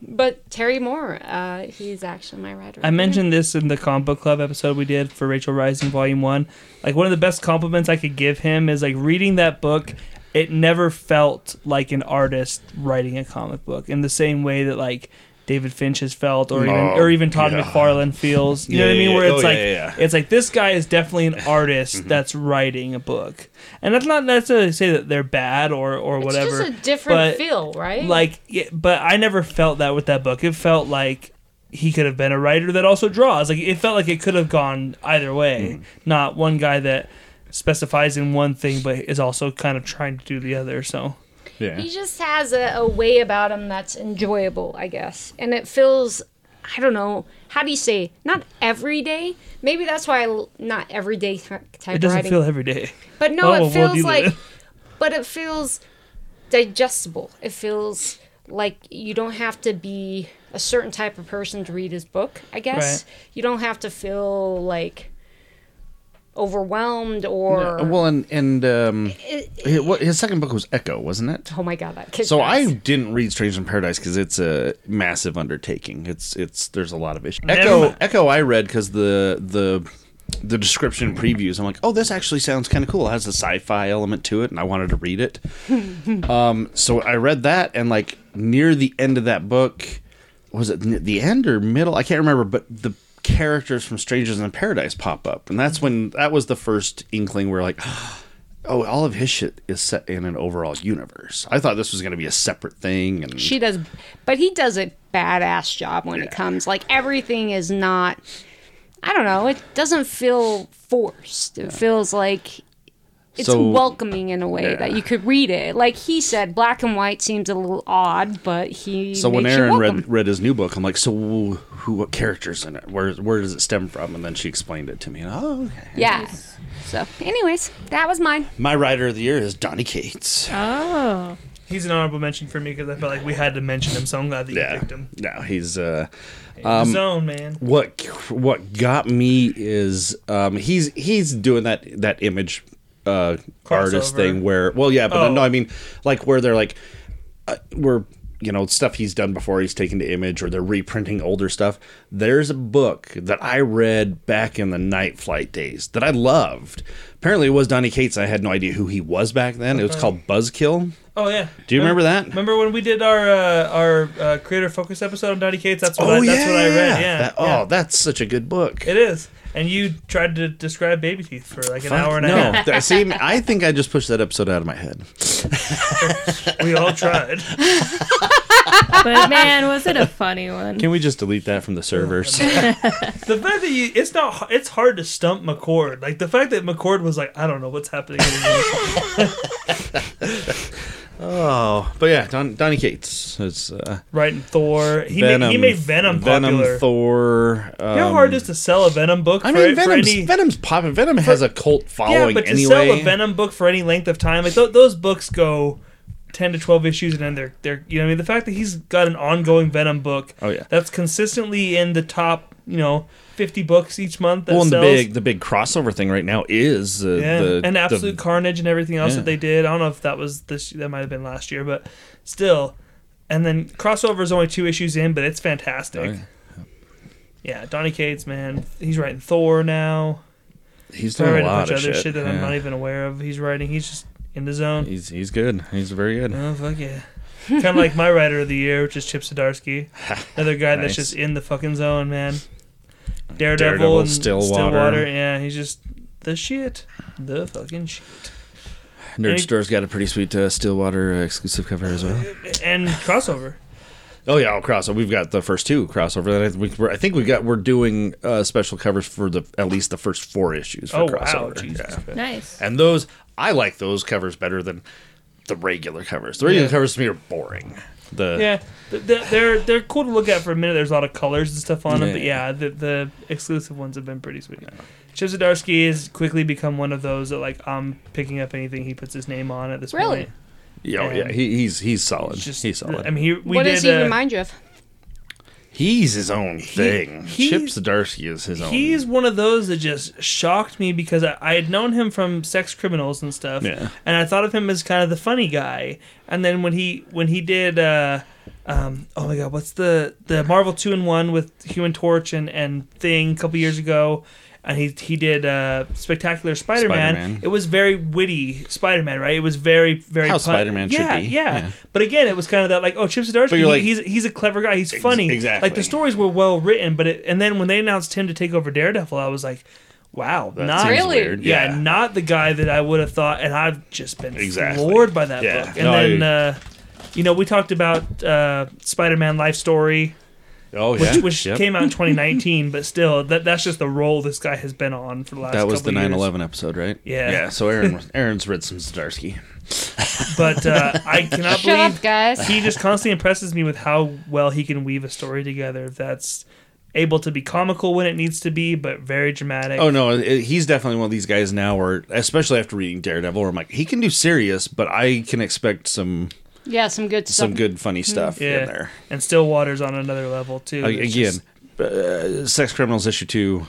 But Terry Moore, uh, he's actually my writer. I mentioned this in the comic book club episode we did for Rachel Rising Volume One. Like one of the best compliments I could give him is like reading that book. It never felt like an artist writing a comic book in the same way that like David Finch has felt, or even Oh, or even Todd God. McFarlane feels. You know what I mean? Where it's Oh, like yeah, yeah, yeah. it's like this guy is definitely an artist mm-hmm. that's writing a book, and that's not necessarily to say that they're bad or or it's whatever. just a different but, feel, right? like yeah, but i never felt that with that book it felt like he could have been a writer that also draws like it felt like it could have gone either way mm-hmm. not one guy that specifies in one thing but is also kind of trying to do the other so yeah. he just has a, a way about him that's enjoyable, I guess, and it feels. I don't know. How do you say? Not every day. Maybe that's why I l- not everyday type it doesn't writing. feel every day but no, oh, Well, we'll it feels deal like. But it feels digestible. It feels like you don't have to be a certain type of person to read his book. I guess Right. you don't have to feel like overwhelmed or. Well, and and um, It- his, his second book was Echo, wasn't it? oh my god, that kid. So I didn't read Strange in Paradise because it's a massive undertaking. It's it's there's a lot of issues. Echo mind. Echo I read because the the the description previews. I'm like, oh, this actually sounds kind of cool. It has a sci-fi element to it, and I wanted to read it. um, so I read that, and like near the end of that book, was it the end or middle? I can't remember, but the characters from Strangers in Paradise pop up, and that's when that was the first inkling where like. Oh, all of his shit is set in an overall universe. I thought this was going to be a separate thing, and She does, but he does a badass job when it comes. Like everything is not. I don't know. It doesn't feel forced. It feels like it's So- welcoming in a way that you could read it. Like he said, black and white seems a little odd, but he. So when makes you Aaron welcome. read read his new book, I'm like, so who, what characters in it? Where where does it stem from? And then she explained it to me. And, oh, okay. yeah. So, anyways, that was mine. My writer of the year is Donny Cates. Oh. He's an honorable mention for me because I felt like we had to mention him, so I'm glad that you Yeah. picked him. No, he's uh Um, zone, man. what what got me is um he's he's doing that that image uh artist thing where well yeah, but Oh. no, I mean like where they're like uh, where you know stuff he's done before he's taken to image or they're reprinting older stuff. There's a book that I read back in the night flight days that I loved. Apparently it was Donny Cates. I had no idea who he was back then. It was called Buzzkill. Oh yeah. Do you remember that? Remember when we did our uh, our uh, creator focus episode on Donny Cates? That's what I, that's what I read. Yeah. Oh, That- oh, yeah. that's such a good book. it is. And you tried to describe baby teeth for like an Fuck, hour and a half. Th- See, I think I just pushed that episode out of my head. We all tried. But man, was it a funny one? Can we just delete that from the servers? The fact that you, it's not, it's hard to stump McCord. Like the fact that McCord was like, I don't know what's happening. anymore." oh, but yeah, Don, Donny Cates is uh, Writing Thor, he Venom. made he made Venom popular. Thor. Um, you know how hard it is to sell a Venom book? I for, mean, for Venom's, any, Venom's popping. Venom has a cult following. yeah, but to anyway. sell a Venom book for any length of time, like th- those books go ten to twelve issues, and then they're they're you know I mean the fact that he's got an ongoing Venom book Oh, yeah. that's consistently in the top you know fifty books each month. Well, and the big the big crossover thing right now is uh, Yeah, the and the- Absolute Carnage and everything else Yeah. that they did. I don't know if that was this. That might have been last year, but still. And then crossover is only two issues in, but it's fantastic. Oh, yeah. yeah. Donny Cates, man, he's writing Thor now. he's doing a writing a bunch of other shit. shit, that I'm not even aware of. He's writing. He's just in the zone. He's he's good. He's very good. Oh fuck yeah! Kind of like my writer of the year, which is Chip Zdarsky, another guy that's just in the fucking zone, man. Daredevil, Daredevil, and Stillwater. Stillwater, yeah, he's just the shit, the fucking shit. Nerd Any- Store's got a pretty sweet uh, Stillwater uh, exclusive cover as well. And crossover. Oh yeah, I'll crossover. We've got the first two crossover. I, we, we're- I think we got we're doing uh, special covers for the at least the first four issues for Oh crossover. wow, Jesus! Yeah. Nice. And those I like those covers better than the regular covers. The regular Yeah. covers to me are boring. The Yeah, th- th- they're they're cool to look at for a minute. There's a lot of colors and stuff on them, but Yeah. yeah, the the exclusive ones have been pretty sweet. Chip Zdarsky has quickly become one of those that like I'm picking up anything he puts his name on at this Really? point. yeah, oh, yeah, he, he's he's solid. Just he's solid. I mean, he, we what did. does he uh, remind you of? He's his own thing. he- Chip Zdarsky is his own. He's one of those that just shocked me because I, I had known him from Sex Criminals and stuff, Yeah. and I thought of him as kind of the funny guy. And then when he when he did, uh, um, oh my god, what's the the Marvel two in one with Human Torch and and Thing a couple years ago, and he he did uh, Spectacular Spider-Man. Spider-Man. It was very witty Spider-Man, right? It was very very How Spider-Man should yeah, be. Yeah, Yeah. But again, it was kind of that like, oh, Chip Zdarsky, But you're like- he's he's a clever guy. He's Ex- funny. exactly. Like the stories were well written, but it, and then when they announced him to take over Daredevil, I was like, wow, That not seems Really? weird. yeah, Yeah. not the guy that I would have thought. And I've just been Exactly. floored by that Yeah. book. And No, then, I- uh, you know, we talked about uh, Spider-Man Life Story, oh which, yeah. which Yep. came out in 2019, but still, that that's just the role this guy has been on for the last. That was the couple years. 9/11 episode, right? Yeah. Yeah. So Aaron, Aaron's read some Zdarsky. But uh, I cannot Shut believe up, guys. he just constantly impresses me with how well he can weave a story together. That's able to be comical when it needs to be, but very dramatic. Oh no, it- he's definitely one of these guys now. Where, especially after reading Daredevil, where I'm like, he can do serious, but I can expect some Yeah, some good stuff. some good funny stuff yeah, in there. and Stillwater's on another level too. A- It's Again, just- uh, Sex Criminals issue two,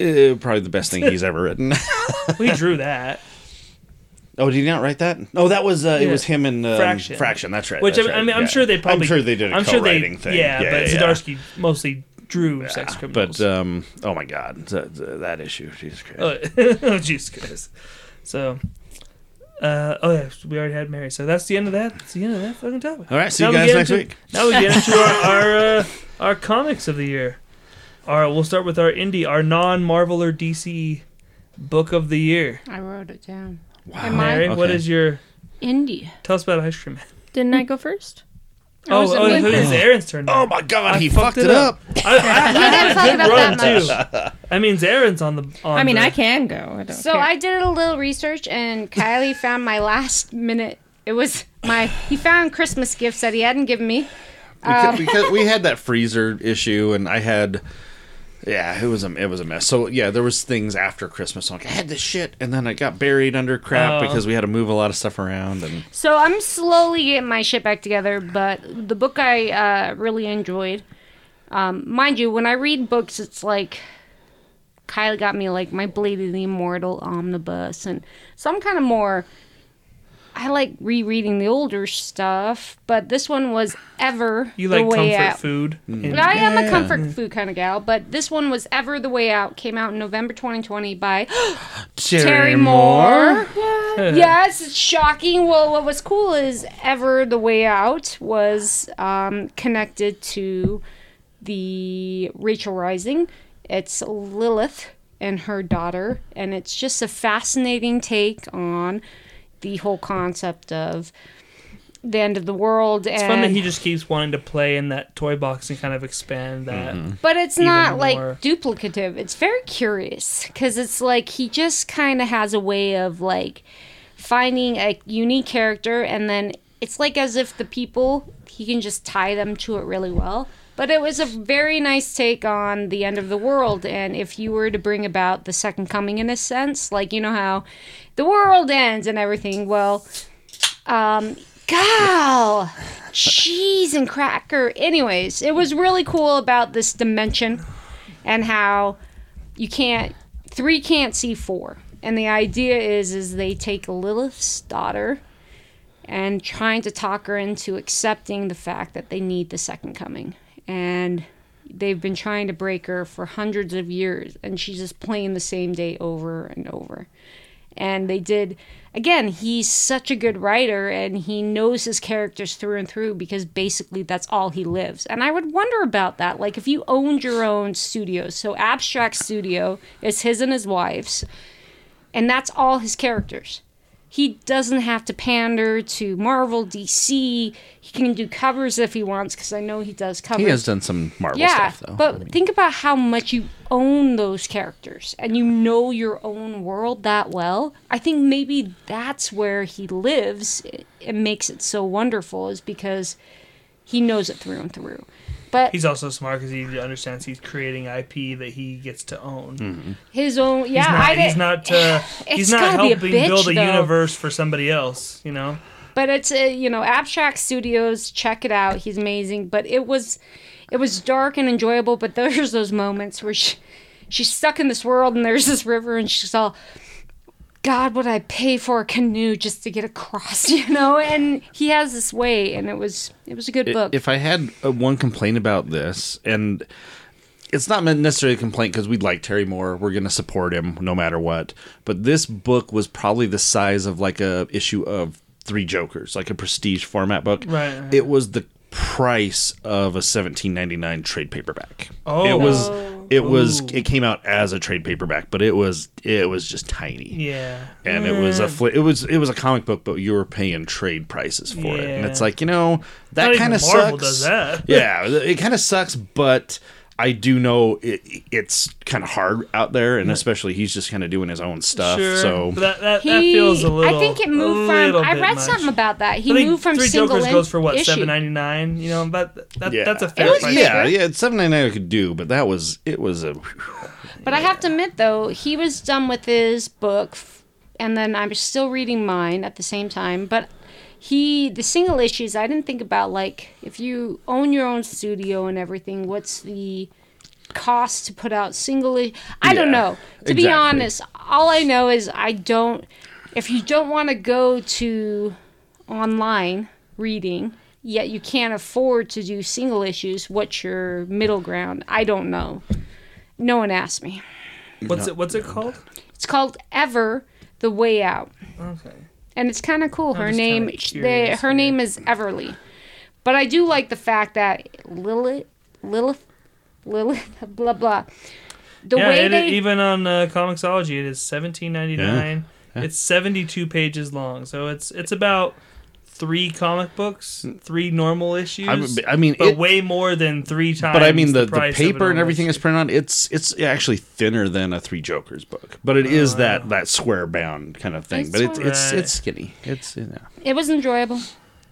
uh, probably the best thing he's ever written. we drew that. oh, did he not write that? Oh, that was uh, it was him and um, Fraction. Fraction. That's right. Which that's I, I right, mean, I'm yeah. sure they probably. I'm sure they did a I'm sure they- thing. Yeah, but yeah. Zdarsky mostly drew sex criminals. But um, oh my god, that, that issue, Jesus Christ. oh, oh, Jesus Christ. So, uh, oh yeah, we already had Mary. So that's the end of that. That's the end of that fucking topic. All right, see Now you we guys get next into- week. Now we get into our our, uh, our comics of the year. All right, we'll start with our indie, our non-Marvel or DC book of the year. I wrote it down. Wow. Mary, what Okay. is your? Indie. Tell us about Ice Cream Man. Didn't I go first? Oh, oh was it oh, me? it is Aaron's turn. now. Oh my god, I he fucked fucked, it it up. I, I, I, didn't fuck it up that good run, too. That means Aaron's on the. On I mean, the, I can go. I don't So care. I did a little research, and Kylie found my last minute. It was my. He found Christmas gifts that he hadn't given me. because, um, because we had that freezer issue, and I had Yeah, it was a it was a mess. So yeah, there was things after Christmas. Like I had this shit, and then I got buried under crap Oh. because we had to move a lot of stuff around. And So I'm slowly getting my shit back together, but the book I uh, really enjoyed. Um, mind you, when I read books, it's like Kylie got me like my Blade of the Immortal omnibus, and so I'm kind of more. I like rereading the older stuff, but this one was ever You the like way comfort out. food. and- But I am a Yeah. comfort food kind of gal, but this one was ever the way out. Came out in November 2020 by Terry Moore. yes, it's shocking. Well, what was cool is Ever the Way Out was um, connected to the Rachel Rising. It's Lilith and her daughter, and it's just a fascinating take on the whole concept of the end of the world. It's and fun that he just keeps wanting to play in that toy box and kind of expand that. Mm-hmm. But it's even not like duplicative. It's very curious because it's like he just kind of has a way of like finding a unique character and then it's like as if the people he can just tie them to it really well. But it was a very nice take on the end of the world and if you were to bring about the second coming in a sense, like you know how the world ends and everything, well um gal cheese and cracker. Anyways it was really cool about this dimension and how you can't three can't see four. And the idea is is they take lilith's daughter and trying to talk her into accepting the fact that they need the second coming. And they've been trying to break her for hundreds of years and she's just playing the same day over and over and they did again he's such a good writer and he knows his characters through and through because basically that's all he lives. And i would wonder about that. Like if you owned your own studio so abstract studio is his and his wife's and that's all his characters he doesn't have to pander to marvel dc he can do covers if he wants because i know he does covers he has done some Marvel yeah, stuff though. but think about how much you own those characters and you know your own world that well. I think maybe that's where he lives. It makes it so wonderful is because he knows it through and through. But He's also smart because he understands he's creating IP that he gets to own. his own, yeah, He's not. I did, he's not. Uh, It's he's not gotta be a helping bitch, build a though. universe for somebody else. You know. but it's uh, you know abstract studios check it out he's amazing but it was it was dark and enjoyable but there's those moments where she, she's stuck in this world and there's this river and she's all god would i pay for a canoe just to get across you know and he has this way and it was it was a good book if I had uh, one complaint about this, and it's not necessarily a complaint because we like Terry Moore, we're going to support him no matter what. But this book was probably the size of like a issue of Three Jokers, like a prestige format book. Right, right. It was the price of a 17.99 trade paperback. Oh. it was. It was. Ooh. It came out as a trade paperback, but it was. It was just tiny Yeah. and it was a fl- it was it was a comic book, but you were paying trade prices for it, and it's like you know that kind of sucks. does that. yeah, it kind of sucks, but I do know it, it's kind of hard out there, and especially he's just kind of doing his own stuff. Sure. So But that, that, he, that feels a little. I think it moved a from. little I bit read much. something about that. He I think moved from Three single Jokers in- goes for what issue. seven ninety nine. You know, but that yeah, that's a It fair was price. yeah, cheaper. yeah, seven ninety nine I could do, but that was it was a But I have to admit, though, he was done with his book, f- and then I'm still reading mine at the same time. But he, the single issues, I didn't think about like if you own your own studio and everything, what's the cost to put out single? I- I don't know. To be honest, all I know is I don't. If you don't want to go to online reading. Yet you can't afford to do single issues. What's your middle ground? I don't know. No one asked me. What's it? What's it called? It's called Ever the Way Out, Okay. And it's kind of cool. Her name, kinda the, her here. name is Everly, but I do like the fact that Lilith, Lilith, Lilith, blah blah. The yeah, way it, they, even on uh, Comixology, it is seventeen ninety nine. It's seventy two pages long, so it's it's about three comic books, three normal issues. I, I mean, but it, way more than three times. but I mean the, the, price of a paper and everything issue. is printed on. It's it's actually thinner than a Three Jokers book, but it Oh, is that that square bound kind of thing. It's but it's it's Right. it's skinny. It's you know. it was enjoyable.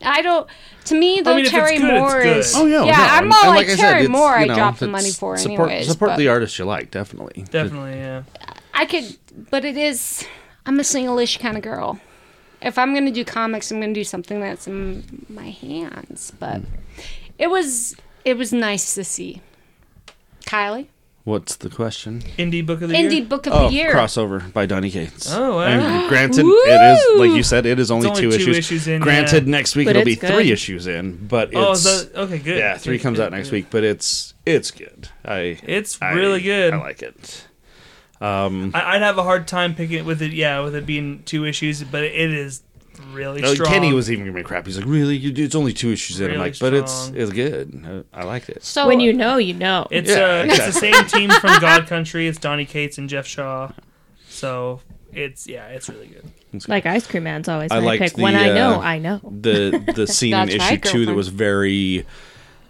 I don't. To me, though, mean, Terry good, Moore is. Oh yeah, oh, yeah. no, I'm all and like, I said, Terry it's, Moore. you I know, dropped the money for, support, anyways. Support but the artist you like, definitely. Definitely, yeah. I could, but it is. I'm a single-ish kind of girl. If I'm gonna do comics, I'm gonna do something that's in my hands. But mm. it was it was nice to see. Kylie, What's the question? Indie book of the year. Indie. Book of Oh, the Year. crossover by Donny Cates. Oh, wow. And granted, it is like you said, it is only, only two, two issues. issues in, Granted, yeah. next week But it'll be good. three issues in, but Oh, it's is that, okay, good. yeah, three Good, comes good, out next good. week, but it's it's good. I It's I- really good. I like it. Um, I, I'd have a hard time picking it with it. Yeah, with it being two issues, but it is really no, strong. Kenny was even giving me crap. He's like, "Really? You it's only two issues in." I'm Really like, "But it's it's good. I, I liked it." So when you know, you know. It's Yeah, uh, it's the same team from God Country. It's Donny Cates and Geoff Shaw. So it's yeah, it's really good. like Ice Cream Man's always I my liked pick. the, when I know, uh, I know. the the scene in issue two that was very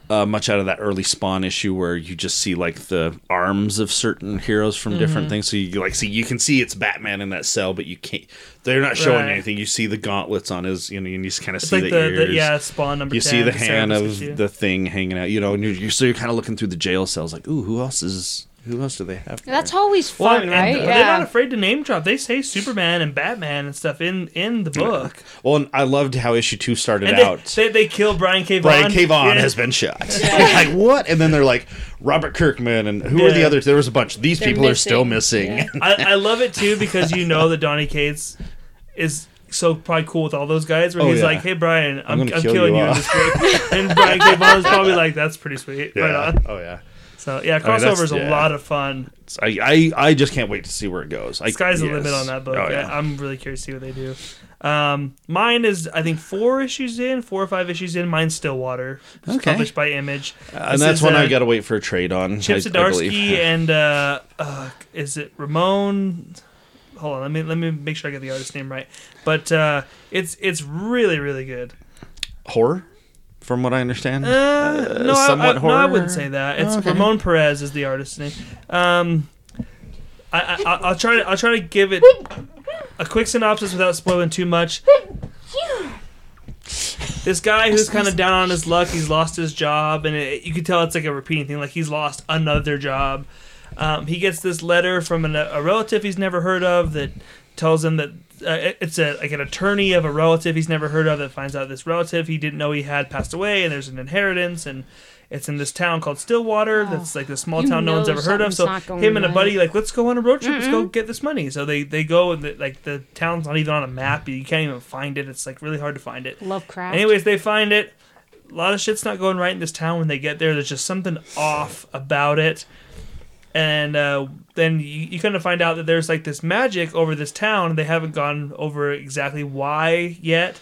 uh, much out of that early Spawn issue where you just see like the arms of certain heroes from Mm-hmm. different things. So you like see you can see it's Batman in that cell, but you can't. They're not showing Right. anything. You see the gauntlets on his, you know, you just kind of see like the, the, ears. the yeah Spawn number. you 10, see the hand of the thing hanging out, you know, and you're, you're so you're kind of looking through the jail cells, like, ooh, who else is who else do they have? that's there? always Well, fun, and right? they're not afraid to name drop. They say Superman and Batman and stuff in in the book. Well, and I loved how issue two started And out. they, they kill Brian K. Vaughan. Brian K. Vaughan Yeah. has been shot. like what? And then they're like Robert Kirkman and who are the Yeah. others? There was a bunch. These They're people are still missing. missing. Yeah. I, I love it too because you know that Donny Cates is so probably cool with all those guys. Where Oh, he's yeah. like, "Hey Brian, I'm, I'm, gonna kill killing you you, in all." this group," and Brian K. Vaughan's probably like, "That's pretty sweet." Right on. Oh yeah. So yeah, crossover is a yeah. lot of fun. I, I I just can't wait to see where it goes. I, Sky's the yes. limit on that book. Oh, yeah. yeah. I'm really curious to see what they do. Um, mine is I think four issues in, four or five issues in. Mine's Stillwater, Okay. published by Image, and that's one uh, I got to wait for a trade on. Chip I- I Zdarsky and uh, uh, is it Ramon? Hold on, let me let me make sure I get the artist name right. But uh, it's it's really really good. horror, from what I understand. Uh, no, I, somewhat I, no, I wouldn't say that. It's Okay. Ramon Perez is the artist's name. Um, I, I I- I'll try to I'll try to give it a quick synopsis without spoiling too much. This guy who's kind of down on his luck, he's lost his job, and it, you can tell it's like a repeating thing. Like he's lost another job. Um, he gets this letter from an, a relative he's never heard of that tells him that uh, it's a like an attorney of a relative he's never heard of that finds out this relative he didn't know he had passed away, and there's an inheritance, and it's in this town called Stillwater. That's like the small town no one's ever heard of. So something's not going him and a buddy like let's go on a road trip. Let's go get this money. So they they go and the, like the town's not even on a map. You can't even find it. It's like really hard to find it. Lovecraft. Anyways, they find it. A lot of shit's not going right in this town when they get there. There's just something off about it. And uh, then you, you kind of find out that there's like this magic over this town. They haven't gone over exactly why yet,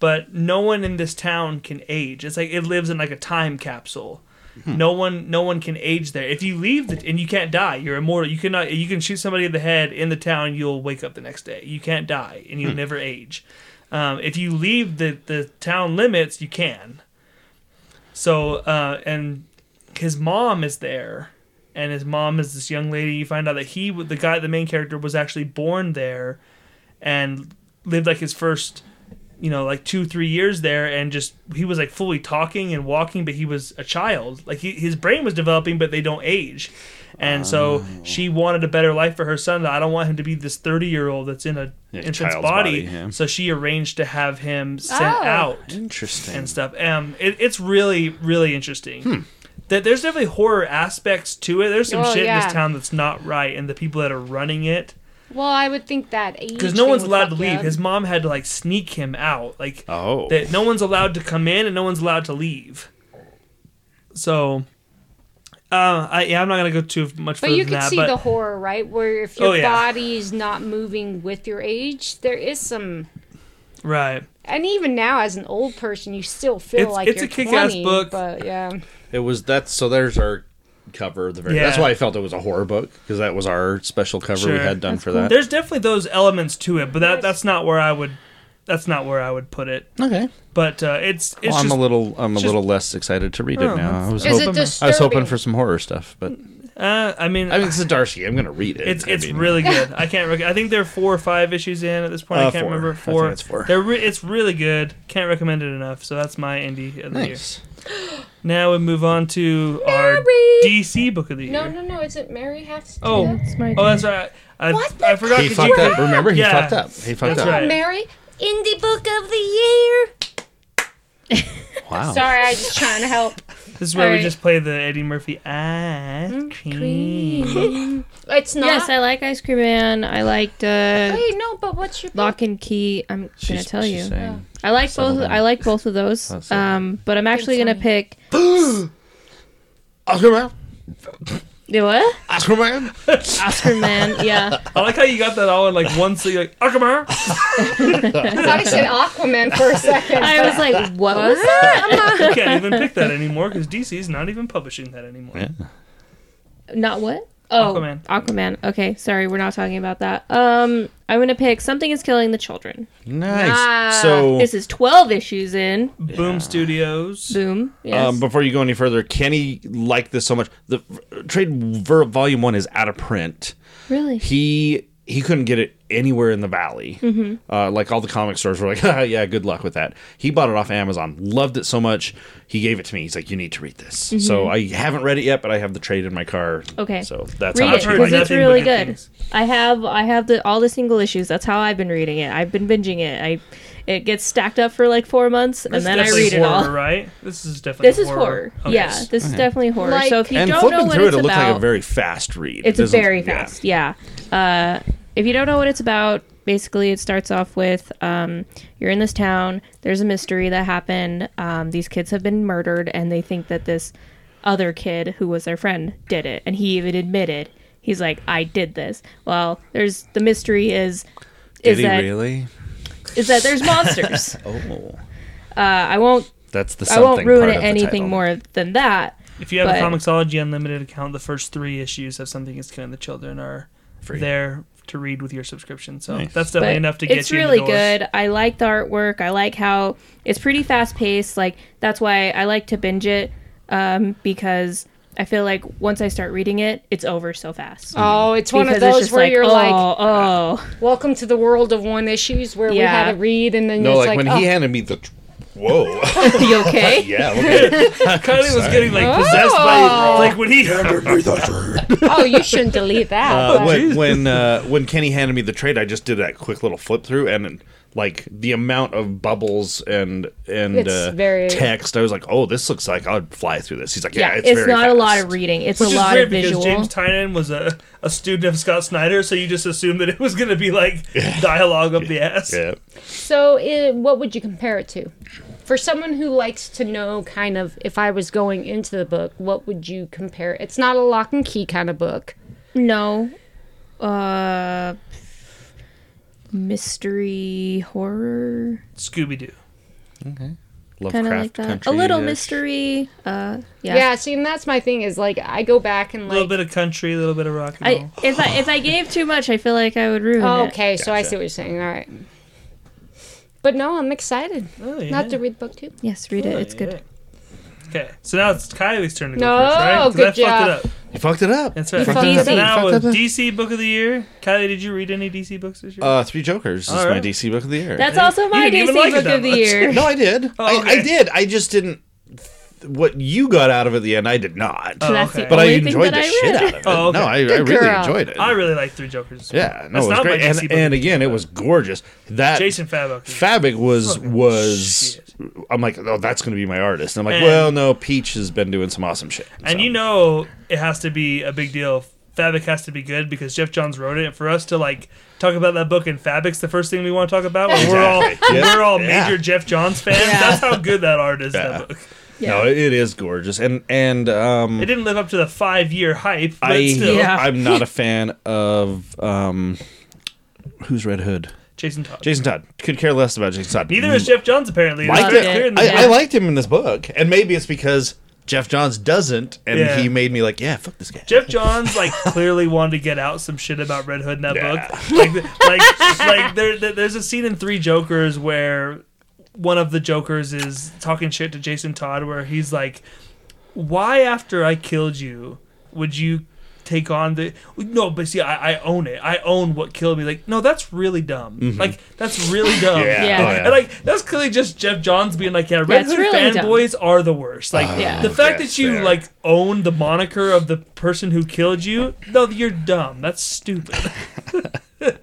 but no one in this town can age. It's like it lives in like a time capsule. No one, no one can age there. If you leave the, and you can't die, you're immortal. You cannot. You can shoot somebody in the head in the town. You'll wake up the next day. You can't die, and you'll never age. Um, if you leave the, the town limits, you can. So, uh, and his mom is there, and his mom is this young lady. You find out that he, the guy, the main character, was actually born there, and lived like his first, you know, like two three years there, and just he was like fully talking and walking, but he was a child. Like he, his brain was developing, but they don't age. And so she wanted a better life for her son. I don't want him to be this thirty year old that's in a Yeah, infant's body. body, yeah. So she arranged to have him sent Oh. out Interesting. and stuff. Um, it, it's really, really interesting. Hmm. That there's definitely horror aspects to it. There's some Oh, shit in this town that's not right, and the people that are running it, well, I would think that because no one's allowed to leave. His mom had to like sneak him out. Like Oh. that, no one's allowed to come in, and no one's allowed to leave. So, uh, I yeah, I'm not gonna go too much further. But further you than can that. see but the horror, right? Where if your Oh, yeah. body's not moving with your age, there is some. right, And even now, as an old person, you still feel It's- like it's you're a kick-ass 20, book. But yeah, It was that's so. There's our cover. The very. That's why I felt it was a horror book because that was our special cover we had done That's for cool. that. there's definitely those elements to it, but that that's not where I would. That's not where I would put it. Okay. But uh, it's it's Well, I'm a little. I'm a just- little less excited to read Oh, it now. I was hoping. I was hoping for some horror stuff, but Uh, I mean, I mean, it's a Zdarsky. I'm gonna read it. It's I it's mean, really good. I can't. Rec- I think there are four or five issues in at this point. I Uh, can't four. remember. I think Four. it's four. They're re- it's really good. Can't recommend it enough. So that's my indie of the nice. year. Now we move on to our DC book of the year. No, no, no. Is it Mary has to? Oh, That's my oh, that's right. I, What the I forgot. He 'cause fucked you up. Remember, he Yeah. fucked up. He fucked That's up. right. Mary, indie book of the year. Wow. Sorry, I was just trying to help. This is where we Alright. just play the Eddie Murphy ice cream. It's not. Yes, I like Ice Cream Man. I liked uh, Wait, no, but what's your? Locke and Key. I'm gonna She's- tell she's you. saying- I like both. I like both of those. Oh, some of Um, but I'm actually gonna tell pick. Oscar man. The what? Oscar man. Oscar Man. Yeah. I like how you got that all in like one. So you're like Akamar. I thought I said Aquaman for a second. I was like, what was that? You can't even pick that anymore because DC's not even publishing that anymore. Yeah. Not what? Oh, Aquaman. Aquaman. Okay, sorry, we're not talking about that. Um, I'm gonna pick something is killing the children. Nice. Ah. So, This is 12 issues in. Boom Studios. Boom. Yes. um, before you go any further, Kenny liked this so much. The trade ver- volume one is out of print. really? He he couldn't get it anywhere in the valley. Mm-hmm. Uh, like all the comic stores were like, ah, yeah, good luck with that. He bought it off Amazon, loved it so much, he gave it to me. He's like, you need to read this. So I haven't read it yet, but I have the trade in my car. Mm-hmm. Okay. So that's Read how it because it's really good good. things. I have I have the all the single issues. That's how I've been reading it. I've been binging it. I it gets stacked up for like four months and This then I definitely read it all. Right? This is definitely. This is horror. Okay. Yeah, this is definitely horror. Like- so if you And don't know flipping what through it's it, it looked like a very fast read. It's It doesn't- very yeah. fast. Yeah. Uh, if you don't know what it's about, basically it starts off with um, you're in this town. There's a mystery that happened. Um, these kids have been murdered, and they think that this other kid who was their friend did it, and he even admitted. He's like, I did this. Well, there's the mystery is Did is he that really? is that there's monsters. Oh, uh, I won't that's the I won't ruin part it anything title. more than that. If you have But- a Comixology Unlimited account, the first three issues of Something Is Killing the Children are Free. there to read with your subscription. So Nice. that's definitely but enough to get it's you. really the good i like the artwork i like how it's pretty fast paced like that's why i like to binge it um, because i feel like once i start reading it it's over so fast Oh, it's one of Because it's those just where you're oh, like, oh "Welcome to the world of one issues," where we Yeah. had to read, and then No, it's like, like, when oh, he handed me the. Whoa. you okay yeah. Okay. Kylie was getting like possessed by like when he. Handed me the. "Oh, you shouldn't delete that." Uh, when when, uh, when Kenny handed me the trade, I just did that quick little flip through, and like the amount of bubbles and and It's uh, very- text, I was like, oh, this looks like I'd fly through this. He's like, yeah, yeah, it's, it's, very not a lot of reading it's Which a is lot great of because James Tynion was a, a student of Scott Snyder, so you just assumed that it was going to be like dialogue up the ass. Yeah. So, it, what would you compare it to? For someone who likes to know, kind of, if I was going into the book, what would you compare? It's not a Locke and Key kind of book. no uh mystery horror Scooby Doo. Lovecraft kind of like that country a little mystery uh Yeah. yeah, see, and that's my thing is like I go back and like A little bit of country, a little bit of rock and roll. I if I if I gave too much, I feel like I would ruin oh, it. okay, so I see what you're saying. All right, but no, I'm excited Oh, yeah. not to read the book too. Yes, read it. Oh, It's good. Okay, so now it's Kylie's turn to go No, first, right? 'Cause good I fucked job. It. You fucked it up. That's right. fucked it up. Now Fucked with it up. DC Book of the Year, Kylie, did you read any DC books this year? Uh, Three Jokers is All my right. DC book of the year. That's also my didn't even DC like it book that of the much. year. no, I did. Oh, I, I okay. did. I just didn't. What you got out of it at the end, I did not. Oh, That's the okay. but I only thing enjoyed that the I shit read. out of it. Oh, okay. No, I, I Good really girl. enjoyed it. I really like Three Jokers. yeah, no, That's it was not my great. DC And, book and again, it was gorgeous. That Jason Fabok. is- Fabok was was. shit. I'm like, oh, that's going to be my artist. And I'm like, And- well, no, Peach has been doing some awesome shit. And So- you know it has to be a big deal. Fabok has to be good because Geoff Johns wrote it. And for us to like talk about that book and Fabok's the first thing we want to talk about. When we're all Yeah. we're all Yeah. major Geoff Johns fans. Yeah. That's how good that art is. Yeah. That book. no, it, it is gorgeous. And and um, It didn't live up to the five year hype, but I still. Yeah. I'm not a fan of um, who's Red Hood. Jason Todd. Jason Todd. Could care less about Jason Todd. Neither is Geoff Johns apparently. Liked very it. clear in the I. I liked him in this book, and maybe it's because Geoff Johns doesn't, and Yeah. he made me like, yeah, fuck this guy. Geoff Johns like clearly wanted to get out some shit about Red Hood in that Yeah. book. Like, like, like there, there- there's a scene in Three Jokers where one of the Jokers is talking shit to Jason Todd, where he's like, "Why after I killed you would you take on the no but see I, I own it i own what killed me like no that's really dumb like that's really dumb Mm-hmm. Yeah. Yeah. Oh, yeah. and like that's clearly just Geoff Johns being like, yeah, Red it's Hood really fanboys are the worst. Like Yeah. the fact yes, that you they are. like own the moniker of the person who killed you, no, you're dumb. That's stupid.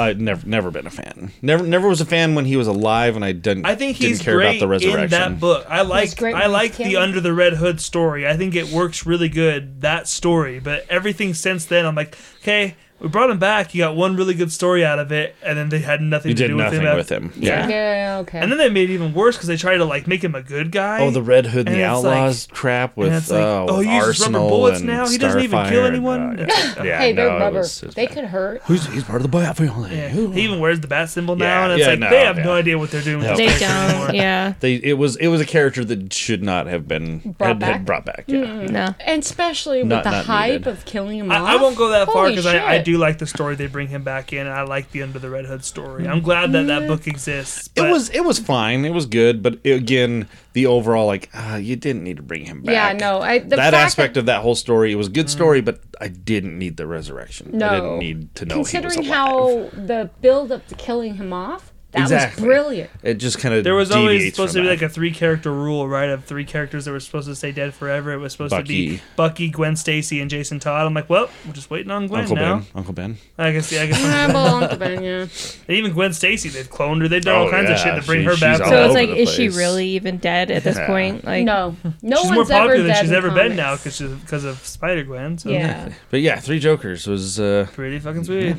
I've never never been a fan. Never never was a fan when he was alive, and I didn't. I think he's didn't care great about the resurrection. in that book. I like I like the killed. Under the Red Hood story. I think it works really good that story. But everything since then, I'm like, okay, we brought him back. You got one really good story out of it, and then they had nothing You to did do nothing with him. with him. Yeah. Yeah, okay. And then they made it even worse because they tried to like make him a good guy. Oh, the Red Hood and, And the it's like- Outlaws crap with and it's like, uh, oh, with he uses rubber Arsenal bullets and now? He doesn't even kill Starfire and, anyone? uh, It's yeah, hey, they're no, it rubber. was- it was they bad. could hurt. Who's he's part of the Boy family? Yeah. He even wears the bat symbol Yeah, now, and it's yeah, like no, they have no idea what they're doing. with No. this They character don't. Yeah. They it was it was a character that should not have been Brought had, back? brought back. Yeah. No. And especially with Not- the not hype needed. of killing him off. I, I won't go that far Holy because I, I shit. Do like the story they bring him back in, and I like the Under the Red Hood story. I'm glad that that book exists. It was it was fine. It was good, but again, the overall like uh, you didn't need to bring him back. Yeah, no. I, the that aspect that, of that whole story it was a good story, but I didn't need the resurrection. no, I didn't need to know considering he was alive. how the build up to killing him off, that Exactly. was brilliant. it just kind of There was always supposed to be like a three character rule, right? Of three characters that were supposed to stay dead forever. It was supposed to be Bucky. Bucky, Gwen Stacy, and Jason Todd. I'm like, well, we're just waiting on Gwen Uncle now. Ben. Uncle Ben. I guess, yeah, I guess. Yeah, Uncle Ben, yeah. and even Gwen Stacy, they've cloned her. They've done all Oh, kinds of shit to bring she- her back. So it's like, the is she really even dead at this Yeah. point? Like, No, no she's one's more popular ever than she's in ever been now because because of Spider Gwen. So Yeah. But yeah, Three Jokers was uh, pretty fucking sweet.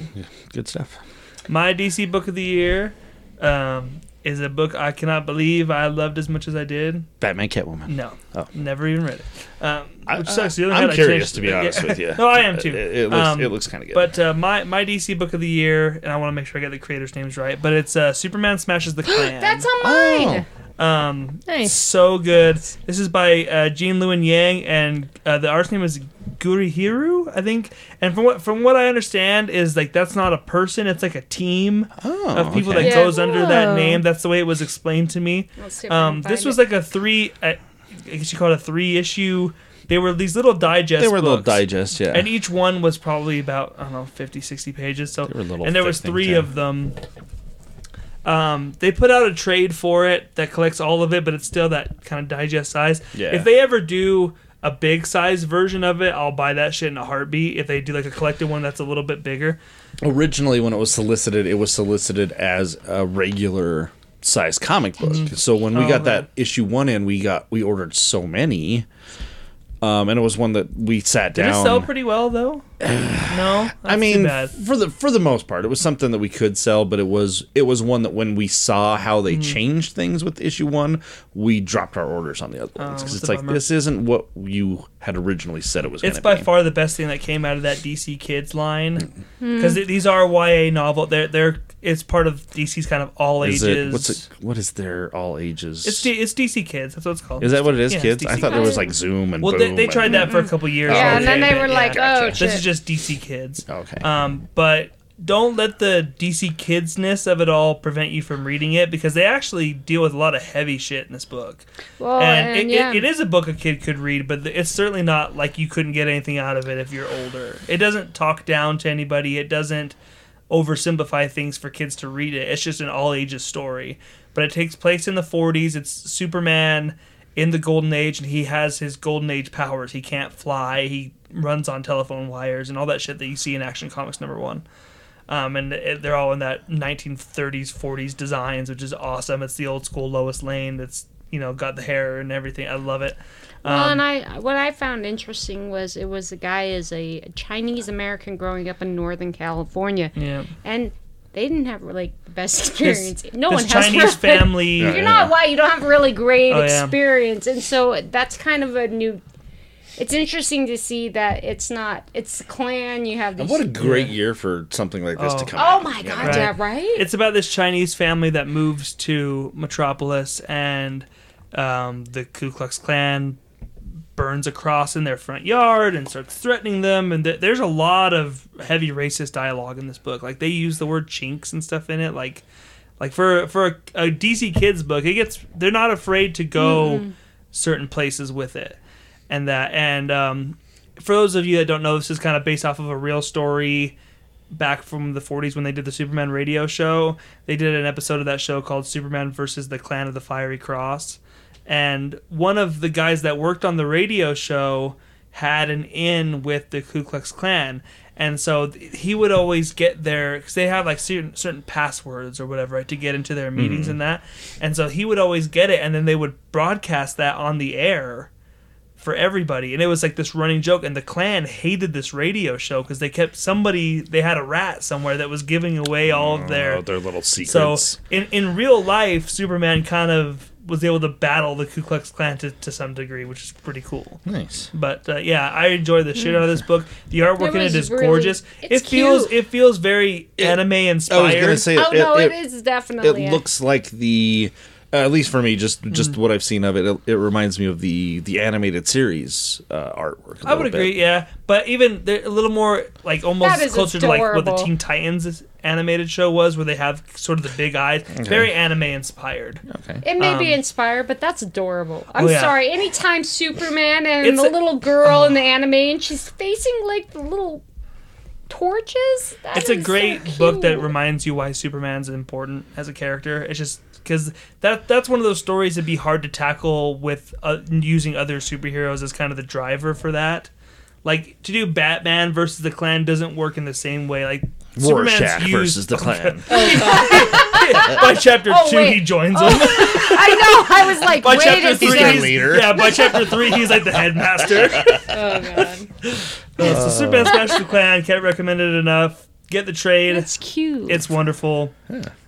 good stuff. My DC book of the year um, is a book I cannot believe I loved as much as I did. Batman Catwoman. No, Oh. never even read it. Um, I- which sucks. The other I'm hand, I curious changed- to be honest yeah. with you. no, I am too. It, it looks Um, looks kind of good. But uh, my my DC book of the year, and I want to make sure I get the creators' names right. But it's uh, Superman smashes the Klan. That's on Oh. Mine. um, Nice. so good. This is by uh, Gene Luen Yang, and uh, the artist name is Gurihiru, I think. And from what from what I understand is like that's not a person; it's like a team oh, of people okay. that Yeah. goes under that name. That's the way it was explained to me. Let's see if I Um, this was it. like a three. I I guess you call it a three issue. They were these little digest. they were little books. digest, yeah. and each one was probably about I don't know 50, 60 pages. So They were little and there thick was things, three yeah. of them. Um, they put out a trade for it that collects all of it, but it's still that kind of digest size. Yeah. If they ever do a big size version of it, I'll buy that shit in a heartbeat. If they do like a collected one that's a little bit bigger, originally when it was solicited it was solicited as a regular size comic book so when we Oh, got that issue one in we got we ordered so many um, and it was one that we sat down. did it sell pretty well though? no, that's I too mean, bad. for the for the most part, it was something that we could sell, but it was it was one that when we saw how they mm-hmm. changed things with issue one, we dropped our orders on the other oh, ones because Oh, it's like bummer. this isn't what you had originally said it was. It's by be. far the best thing that came out of that DC Kids line mm-hmm. because these are YA novel. They're they're it's part of DC's kind of all Is ages. it what's it? What is their all ages? It's D, it's DC Kids. That's what it's called. is that what it is, Yeah, kids? I thought there was like Zoom and Well, they, Boom they and- tried that for a couple years. Yeah, for and then they bit, were yeah. like, oh, Gotcha. shit. This is just DC Kids. Okay. Um, but don't let the DC Kidsness of it all prevent you from reading it because they actually deal with a lot of heavy shit in this book. well, and and, it, yeah. it, it is a book a kid could read, but it's certainly not like you couldn't get anything out of it if you're older. It doesn't talk down to anybody. It doesn't oversimplify things for kids to read it. It's just an all ages story. But it takes place in the 40s. It's Superman in the golden age and he has his golden age powers. He can't fly. He runs on telephone wires and all that shit that you see in Action Comics number 1. Um, and it, they're all in that 1930s, 40s designs, which is awesome. It's the old school Lois Lane that's you know got the hair and everything. I love it. Well, Um, and I what I found interesting was it was a guy is a Chinese American growing up in Northern California, yeah, and they didn't have like the best experience. no this one has Chinese really- family. You're not white, you don't have really great Oh, yeah. experience, and so that's kind of a new. It's interesting to see that it's not. It's a clan. You have these. And what a great year for something like this to Oh. come. oh out, my you god! Right. Yeah, right. It's about this Chinese family that moves to Metropolis, and um, the Ku Klux Klan burns a cross in their front yard and starts threatening them. And th- there's a lot of heavy racist dialogue in this book. Like they use the word chinks and stuff in it. Like, like for for a, a DC kids book, it gets they're not afraid to go certain places with it, and that and um, for those of you that don't know, this is kind of based off of a real story back from the 40s when they did the Superman radio show. They did an episode of that show called Superman versus the Clan of the Fiery Cross. And one of the guys that worked on the radio show had an in with the Ku Klux Klan. And so he would always get there because they have like certain certain passwords or whatever right, to get into their meetings and that. And so he would always get it, and then they would broadcast that on the air for everybody and it was like this running joke and the clan hated this radio show because they kept somebody they had a rat somewhere that was giving away all of their Oh, their little secrets. so in, in real life superman kind of was able to battle the ku klux klan to, to some degree which is pretty cool Nice. but uh, yeah i enjoy the shit out of this book the artwork in it is really- gorgeous it's it feels cute. it feels very anime I inspired was gonna say Oh it, no, it, it is definitely. it a- looks like the uh, at least for me just just what i've seen of it, it it reminds me of the the animated series uh, artwork I would little bit. agree, yeah, but even they're a little more like almost That is closer to like what the. Teen Titans animated show was, where they have sort of the big eyes, very anime inspired. Okay. It may be Um, inspired, but that's adorable. I'm Oh, yeah. sorry. Anytime Superman and It's the a- little girl in the anime, and she's facing like the little torches. that It's a is so great book that reminds you why Superman's important as a character. It's just because that that's one of those stories that'd be hard to tackle with uh, using other superheroes as kind of the driver for that. Like to do Batman versus the Klan doesn't work in the same way. Like Rorschach used- versus the Klan. by chapter Oh, two, wait. he joins them. I know. I was like, By wait chapter three, He's the leader. Yeah, by chapter three, he's like the headmaster. Oh god, Yeah, so Superman Smash the Klan, can't recommend it enough. Get the trade. it's cute. It's wonderful.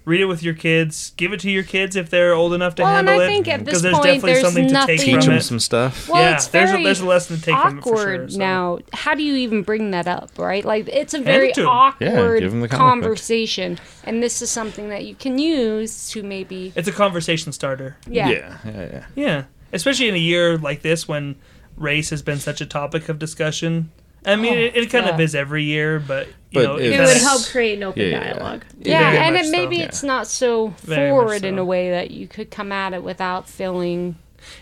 Read it with your kids. Give it to your kids if they're old enough to well, and handle I it. think at this there's point, definitely there's something to nothing. take Teach from them it. some stuff. well, yeah, it's there's a, there's a lesson to take from it for awkward sure. so. now. How do you even bring that up, right? Like, it's a very it awkward give 'em the book. conversation, and this is something that you can use to maybe, It's a conversation starter. yeah. yeah, yeah, yeah. Yeah, especially in a year like this when race has been such a topic of discussion. I mean, oh, it, it kind of Oh, is every year, but you But know, it- It would help create an open Yeah, yeah, yeah. dialogue. Yeah, and much it, maybe so. it's not so Very much forward in a way that you could come at it without feeling.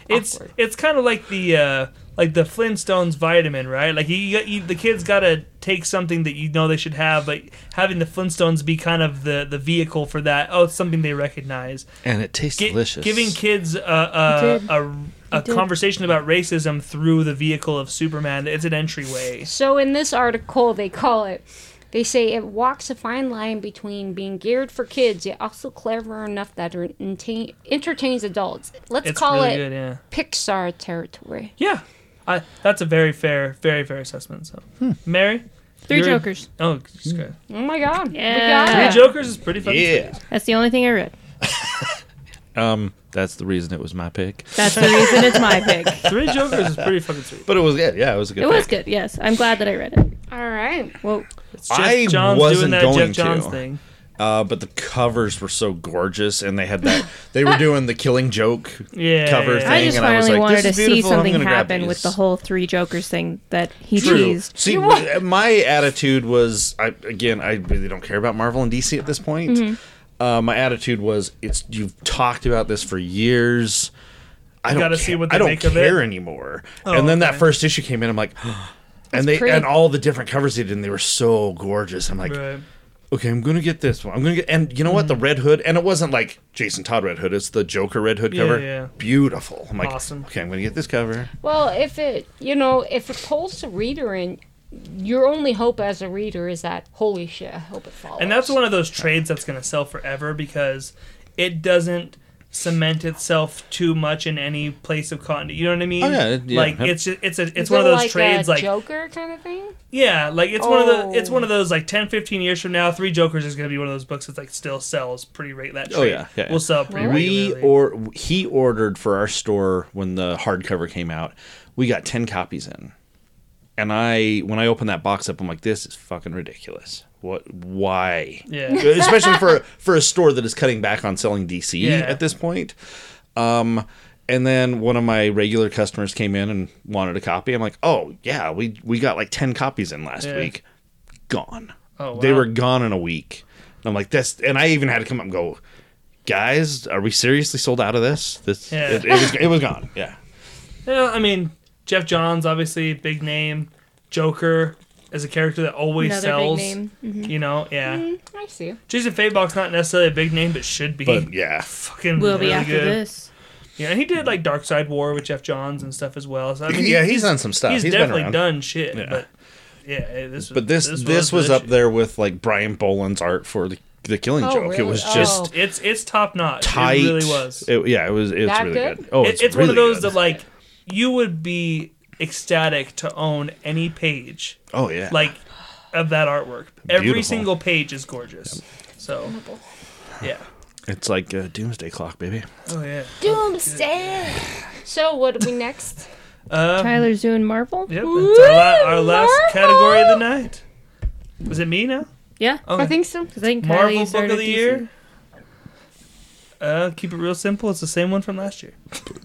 it's awkward. it's kind of like the uh, like the Flintstones vitamin, right? Like you, you, you the kids got to take something that you know they should have, but having the Flintstones be kind of the the vehicle for that. Oh, it's something they recognize. And it tastes Gi- delicious. Giving kids a a, a, a conversation about racism through the vehicle of Superman. It's an entryway. So in this article, they call it. They say it walks a fine line between being geared for kids yet also clever enough that it entertain, entertains adults. Let's It's call really it good. Yeah. Pixar territory. Yeah, I, that's a very fair, very fair assessment. So, Hmm. Mary, 3 You're- Jokers. oh, just good. Oh my god! Yeah. Three. Jokers is pretty funny. Yeah. sweet. That's the only thing I read. Um, that's the reason it was my pick. That's the reason it's my pick. Three Jokers is pretty fucking sweet. But it was good. Yeah, it was a good. It was good. Yes, I'm glad that I read it. All right. Well, It's Jeff I Johns wasn't doing that going Jeff to. Thing. Uh, but the covers were so gorgeous, and they had that. They were doing the Killing Joke Yeah, cover yeah, thing. I just and I was finally like, wanted "This to is see beautiful, I'm something gonna grab happen with the whole Three Jokers thing that he True. teased. See, my attitude was, I again, I really don't care about Marvel and DC at this point. Mm-hmm. Uh, my attitude was, it's you've talked about this for years. I don't gotta ca- see what they I don't make of it. care anymore. Oh, and then okay. that first issue came in, I'm like, and they pretty. and all the different covers they did, and they were so gorgeous. I'm like, Right. okay, I'm gonna get this one. I'm gonna get, and you know what? The Mm-hmm. Red Hood, and it wasn't like Jason Todd Red Hood. It's the Joker Red Hood Yeah, cover. yeah. Beautiful. I'm like, Awesome. okay, I'm gonna get this cover. Well, if it, you know, if it pulls the reader in, your only hope as a reader is that holy shit, I hope it follows. And that's one of those trades that's going to sell forever because it doesn't cement itself too much in any place of continuity. You know what I mean? Oh, yeah, yeah. Like it's just, it's a it's Is one of those like trades a like Joker kind of thing. yeah, like it's one of the it's Oh. one of oh. those like 10 15 years from now, Three Jokers is going to be one of those books that like still sells pretty rate that oh, trade. Oh, yeah, yeah, yeah. Will sell pretty we regularly. or he ordered for our store when the hardcover came out. We got ten copies in, and I when I open that box up, I'm like, this is fucking ridiculous. What? Why? yeah. Especially for for a store that is cutting back on selling DC Yeah. at this point. Um, and then one of my regular customers came in and wanted a copy. I'm like, oh yeah, we we got like ten copies in last Yeah. week. Gone. Oh, wow. They were gone in a week. And I'm like, this, and I even had to come up and go, guys, are we seriously sold out of this? This, Yeah. it, it was, it was gone. Yeah. Yeah, I mean, Geoff Johns, obviously big name. Joker as a character that always Another sells. big name. Mhm. You know, yeah. I see. Jason Fabok's not necessarily a big name, but should be. But yeah, fucking Will be really after good. this. Yeah, and he did like Darkseid War with Geoff Johns and stuff as well. So I mean, Yeah, he's done some stuff. He's, He's been definitely done shit. Yeah. But yeah, this. Was, but this this, was, the up shit. there with like Brian Bolland's art for the the Killing Oh, Joke. It really? was Oh. just It's it's top notch. tight. It really was. It- yeah, it was. It's That really good? good. Oh, It- it's, it's one of those good. that like you would be ecstatic to own any page Oh yeah, like of that artwork. Every Beautiful. single page is gorgeous. So yeah. it's like a doomsday clock, baby. Oh yeah. Doomsday. So what do we next? Uh, Tyler's doing Marvel. yep. That's our, la- our last category of the night. Was it me now? Yeah, Okay. I think so. I think Marvel Kylie book started of the DC. year. Uh, keep it real simple. It's the same one from last year.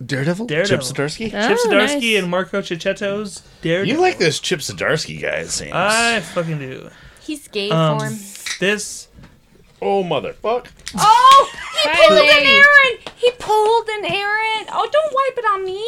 Daredevil, Daredevil. Chip Zdarsky. Oh, Chip Zdarsky nice. and Marco Checchetto's Daredevil. You like this Chip Zdarsky guy? It seems. I fucking do. He's gay Um, for him. This oh motherfuck! Oh, he pulled an Kylie. Aaron. He pulled an Aaron. Oh, don't wipe it on me.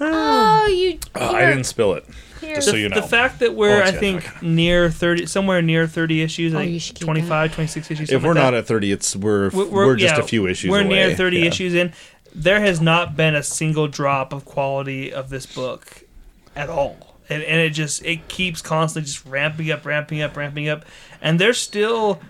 Oh, you. Oh, I didn't spill it. Here. Just so you know. the fact that we're Oh, I think good. near 30 somewhere near 30 issues Oh, I you think 25 26 issues if we're like not that. at thirty, it's we're we're, just yeah, a few issues. we're away. near 30 Yeah. issues in there has not been a single drop of quality of this book at all and, and it just it keeps constantly just ramping up ramping up ramping up and there's still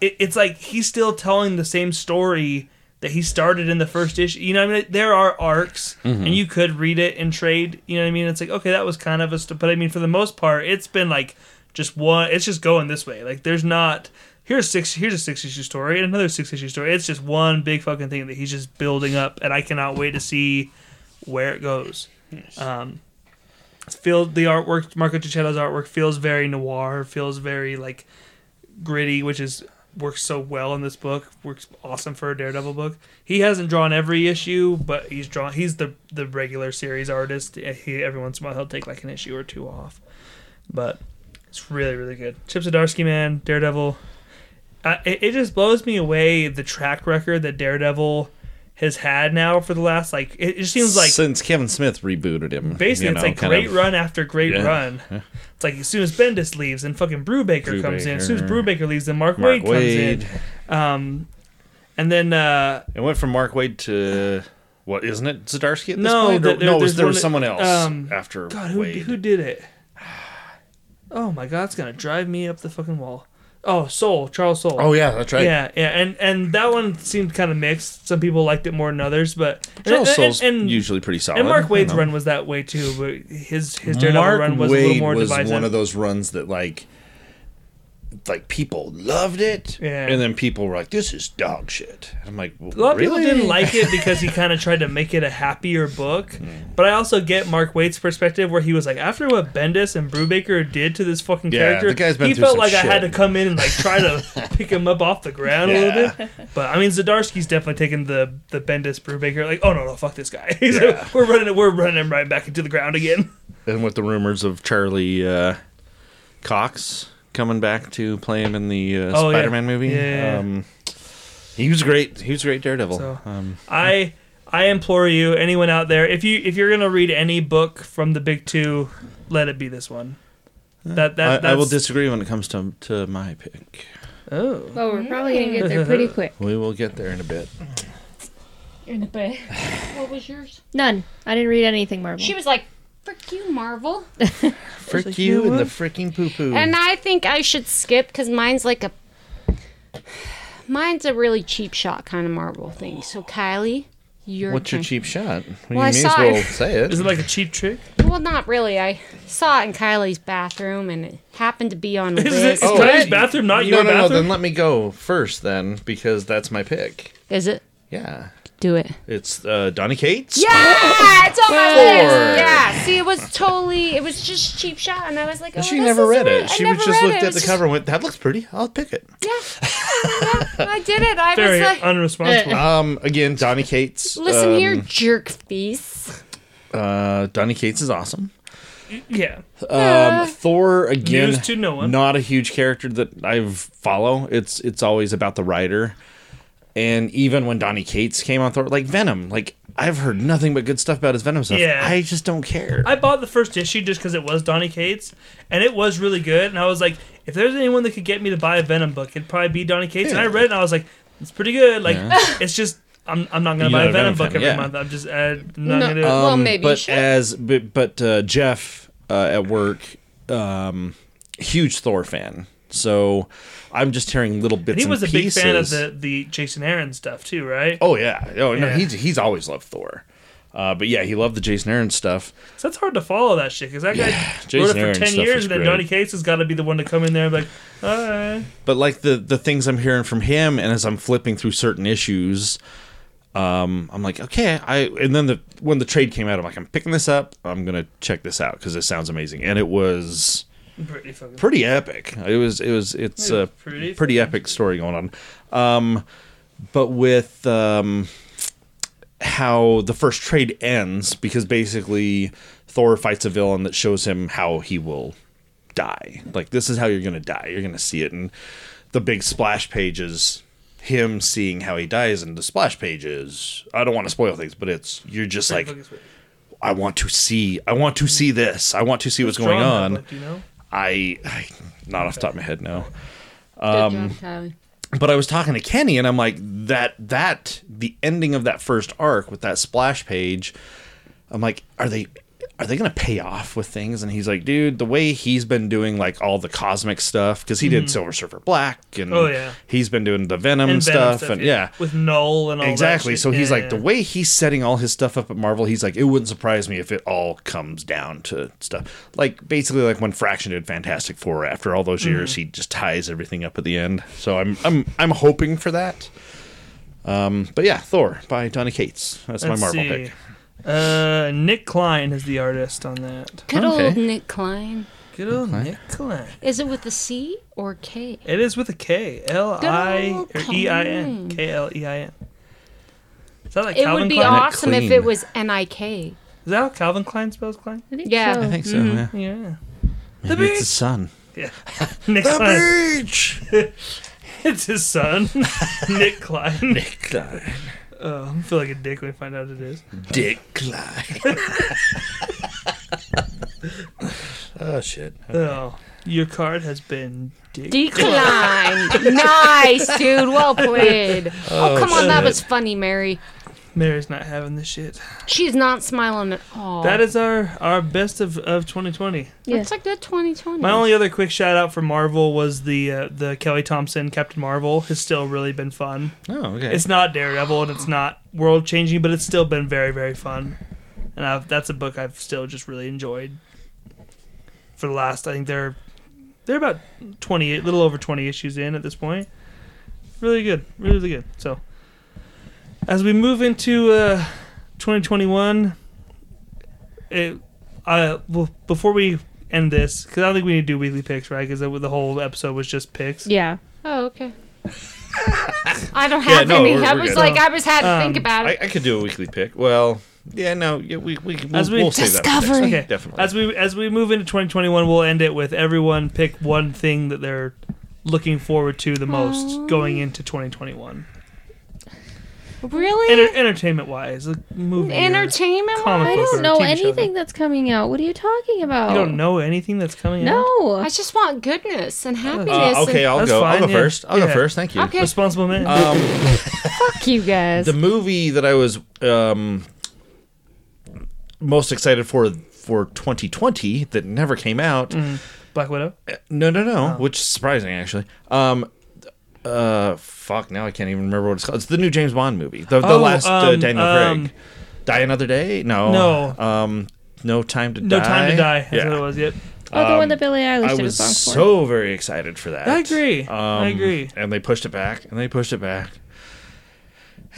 it, it's like he's still telling the same story that he started in the first issue. You know what I mean? There are arcs, Mm-hmm. and you could read it and trade. You know what I mean? It's like okay, that was kind of a, st- but I mean for the most part, it's been like just one. It's just going this way. Like there's not here's six here's a six issue story and another six issue story. It's just one big fucking thing that he's just building up, and I cannot wait to see where it goes. Um, it's feel the artwork, Marco Checchetto's artwork feels very noir, feels very like gritty, which is works so well in this book. Works awesome for a Daredevil book. He hasn't drawn every issue, but he's drawn. He's the the regular series artist. He every once in a while he'll take like an issue or two off, but it's really really good. Chip Zdarsky, man, Daredevil. Uh, it, it just blows me away the track record that Daredevil has had now for the last like it, it just seems like since Kevin Smith rebooted him. Basically, you it's like great of- run after great Yeah. run. It's like as soon as Bendis leaves and fucking Brubaker, comes in. As soon as Brubaker. Brubaker leaves, then Mark, Mark Waid, Waid. comes in. Um, and then uh, It went from Mark Waid to what? Isn't it Zdarsky at this No, point? Or- there- no, was, there was someone else um, after God, who who did it? Oh my God, it's gonna drive me up the fucking wall. Oh, Soule, Charles Soule. oh yeah, that's right. Yeah, yeah, and and that one seemed kind of mixed. Some people liked it more than others, but Charles and, Soule's and, and, usually pretty solid. and Mark Waid's run was that way too, but his his Daredevil Mark run was Waid a little more was divisive. one of those runs that like like people loved it, Yeah. and then people were like, "This is dog shit." I'm like, well, A lot of people didn't like it because he kind of tried to make it a happier book. Hmm. But I also get Mark Waid's perspective where he was like, after what Bendis and Brubaker did to this fucking Yeah, character, the guy's been he felt some like I had to come in and like try to pick him up off the ground a little bit. But I mean, Zdarsky's definitely taking the the Bendis Brubaker like, oh no no fuck this guy. He's Yeah. like, we're running we're running him right back into the ground again. And with the rumors of Charlie uh, Cox coming back to play him in the uh, Oh. Spider-Man movie, Yeah, yeah, yeah. Um, he was great. He was great Daredevil. So- um, I I implore you, anyone out there, if you if you're gonna read any book from the big two, let it be this one. That that I, I will disagree when it comes to to my pick. Oh. Well, we're probably gonna get there pretty quick. We will get there in a bit. In a bit. What was yours? None. I didn't read anything Marvel. She was like, "Frick you, Marvel," Frick like, you you and the what? freaking poo poo. and I think I should skip because mine's like a, mine's a really cheap shot kind of Marvel thing. So Kylie, your What's your turn. cheap shot? Well, I you may saw as well it. say it. Is it like a cheap trick? Well, not really. I saw it in Kylie's bathroom, and it happened to be on Is it Wiz. is Kylie's oh, bathroom not no, your no, no. bathroom? Then let me go first, then, because that's my pick. Is it? Yeah, Do it. it's uh, Donny Cates. Yeah, it's on my Four. list. Yeah, see, it was totally, it was just cheap shot, and I was like, oh, she this never is read right. it. I She never was just read looked it. It at the cover and went, "That looks pretty. I'll pick it." Yeah, yeah, I did it. I Very was like, unresponsible. Um, again, Donny Cates. listen um, here, jerk face. Uh, Donny Cates is awesome. yeah. Um, Thor again. News to no one. Not a huge character that I follow. It's it's always about the writer, And even when Donny Cates came on Thor, like Venom, like I've heard nothing but good stuff about his Venom stuff. Yeah. I just don't care. I bought the first issue just because it was Donny Cates, and it was really good. And I was like, if there's anyone that could get me to buy a Venom book, it'd probably be Donny Cates. And I read it, and I was like, it's pretty good. Like, Yeah. it's just I'm, I'm not gonna You're buy a a Venom Venom book every yeah. month. I'm just uh, I'm not No, gonna do it. uh, Well, Um, maybe you but should. as but, but uh, Jeff uh, at work, um, huge Thor fan. So I'm just hearing little bits. and he was a and big fan of the the Jason Aaron stuff too, right? Oh yeah, oh no, Yeah. he's he's always loved Thor. Uh, but yeah, he loved the Jason Aaron stuff. So that's hard to follow that shit because that guy Jason wrote it Aaron for ten years, and then. Donny Cates has got to be the one to come in there and be like, all right. But like the the things I'm hearing from him, and as I'm flipping through certain issues, um, I'm like, okay, I. And then the when the trade came out, I'm like, I'm picking this up. I'm gonna check this out because it sounds amazing, and it was Pretty pretty epic. It was it was it's It was a pretty pretty, epic story going on. Um, but with um, how the first trade ends, because basically Thor fights a villain that shows him how he will die. Like this is how you're gonna die. You're gonna see it, and the big splash page is him seeing how he dies, and the splash page is I don't want to spoil things, but it's you're just like. I want to see I want to see this. I want to see what's going that on. do you know? I, I not off the top of my head no. Um, job, But I was talking to Kenny and I'm like that that the ending of that first arc with that splash page. I'm like, are they are they gonna pay off with things? And he's like, dude, the way he's been doing like all the cosmic stuff because he did Silver Surfer Black and Mm-hmm. Oh, yeah. he's been doing the Venom, And Venom stuff, and yeah. with Knull and all that Exactly. So he's Yeah, like yeah. the way he's setting all his stuff up at Marvel. He's like, it wouldn't surprise me if it all comes down to stuff like basically like when Fraction did Fantastic Four. After all those years, Mm-hmm. he just ties everything up at the end. So I'm I'm I'm hoping for that. Um, but yeah, Thor by Donny Cates. That's Let's my Marvel see. pick. Uh, Nick Klein is the artist on that. Good Okay. old Nick Klein. Good old Klein. Nick Klein. Is it with a C or K? It is with a K. L I old or E I N. Klein. K L E I N. Is that like It Calvin would be Klein? awesome if Clean. it was N I K. Is that how Calvin Klein spells Klein? I think Yeah. so. I think so. Mm-hmm. Yeah. Yeah. Maybe it's the sun. Yeah. Nick Klein. beach. It's his son, Nick Klein. Dick Klein. Oh, I feel like a dick when I find out it is. Dick Klein. oh shit. Oh, your card has been dick. Decline. nice, dude. Well played. Oh, oh, come on. That shit. was funny, Mary. Mary's not having this shit. She's not smiling at all. That is our our best of, of 2020. Yeah. That's a good 2020. My only other quick shout out for Marvel was the uh, the Kelly Thompson Captain Marvel has still really been fun. Oh, okay. It's not Daredevil and it's not world changing, but it's still been very very fun. And I've, that's a book I've still just really enjoyed. For the last, I think they're they're about 28, little over 20 issues in at this point. Really good, really good. So as we move into uh, 2021, it, I well, before we end this, because I don't think we need to do weekly picks, right? Because the, the whole episode was just picks. Yeah. Oh, okay. I don't have no, any. we're- I we're was good. like, I was had to Um, think about I, it. I could do a weekly pick. Well, yeah, no, yeah, we we we'll, As we we'll save that. for next discover- Okay. definitely. As we as we move into 2021, we'll end it with everyone pick one thing that they're looking forward to the most going into 2021. Really? Enter- entertainment wise, a movie. Entertainment? comic I book don't know TV show. anything that's coming out. What are you talking about? You don't know anything that's coming out. No. I just want goodness and happiness. uh, okay, and I'll That's go. I'll go yeah. first. I'll Yeah. go first. Thank you. Okay. Responsible man. Um, fuck you guys. the movie that I was um, most excited for for 2020 that never came out. Black Widow. No, no, no. Oh. Which is surprising actually. Um, uh, fuck. Now I can't even remember what it's called. It's the new James Bond movie. The, the Oh, last uh, um, Daniel um, Craig. Die another day? No. No. Um, no time to No die. time to die. That's Yeah. what it was. Yep. oh, the um, one that Billie Eilish I did a was song for. so very excited for that. I agree. I Um, agree. And they pushed it back, and they pushed it back,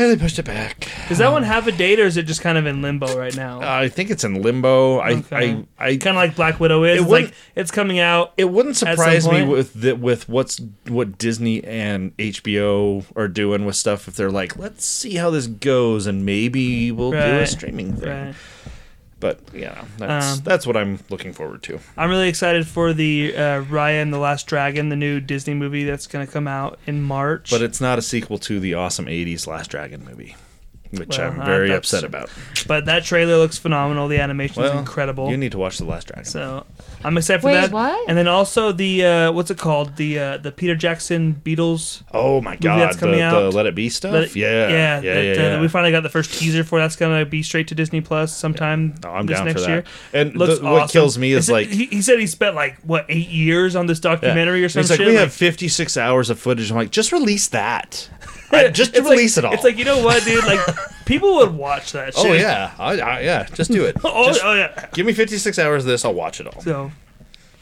and they pushed it back. Does that one uh, have a date, or is it just kind of in limbo right now? I think it's in limbo. I, Okay. I, I, kind of like Black Widow is. It It's wouldn't- like it's coming out. it wouldn't some surprise me point? with the, with what's what Disney and HBO are doing with stuff if they're like, let's see how this goes, and maybe we'll do a Right. streaming thing. Right. But yeah, that's Um, that's what I'm looking forward to. I'm really excited for the uh, Raya and the Last Dragon, the new Disney movie that's going to come out in March. But it's not a sequel to the awesome '80s Last Dragon movie, which Well, I'm uh, very that's- upset about. but that trailer looks phenomenal. The animation is Well, incredible. You need to watch the Last Dragon. So I'm excited for Wait, that. what? And then also the uh, what's it called? The uh, the Peter Jackson Beatles. oh my god, that's the, coming the out. Let It Be stuff. Let it- yeah, yeah, yeah, that, yeah. uh, yeah. we finally got the first teaser for. That's gonna be straight to Disney Plus sometime Oh, I'm this down next for year. And Looks the, what awesome. kills me is They said- like he, he said he spent like what eight years on this Yeah. documentary or And something. It's like shit. we have 56 hours of footage. I'm like, just release that. I- just It's release like, it all. It's like you know what, dude? Like people would watch that. Shit. oh yeah, I, I, yeah, just do it. Oh, Just oh yeah. give me 56 hours of this. I'll watch it all. So,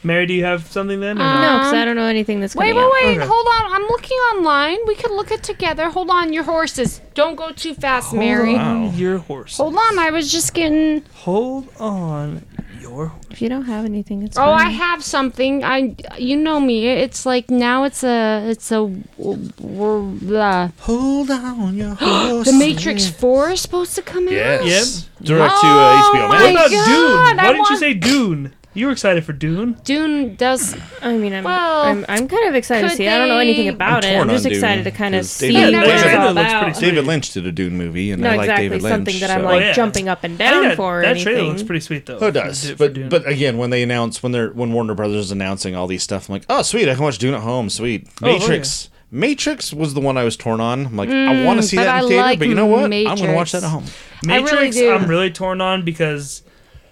Mary, do you have something then? or Uh, no? No, because I don't know anything that's Wait, coming wait, out. wait. Okay. Hold on. I'm looking online. We could look it together. Hold on, your horses. Don't go too fast, Mary. Hold on your horse. Hold on. I was just getting. Hold on your. If you don't have anything, it's Oh, fine. I have something. I, you know me. It's like now it's a, it's a, the Hold on, your horse. the Matrix Four is supposed to come out. Yes. Direct to Oh uh, HBO my What about God, Dune? Why I didn't you want- say Dune? You were excited for Dune. Dune does. I mean, I'm, Well, I'm, I'm kind of excited to could see. I don't know anything about I'm it. I'm torn just on Dune, excited to kind of 'cause see David what Lynch- it's David all Lynch looks about. pretty. David Lynch did a Dune movie, and No, I like exactly. David Lynch. Something that I'm so- like Oh, yeah. jumping up and I down think that, for. Or that anything. trailer looks pretty sweet though. Oh, it does. For But Dune. but again, when they announce when they're when Warner Brothers is announcing all these stuff, I'm like, oh sweet, I can watch Dune at home. Sweet. Oh, oh, Matrix. Matrix was the one I was torn on. I'm like, I want to mm, see but that in I theater, like but you know what? I'm going to watch Matrix. that at home. I really Matrix, do. I'm really torn on because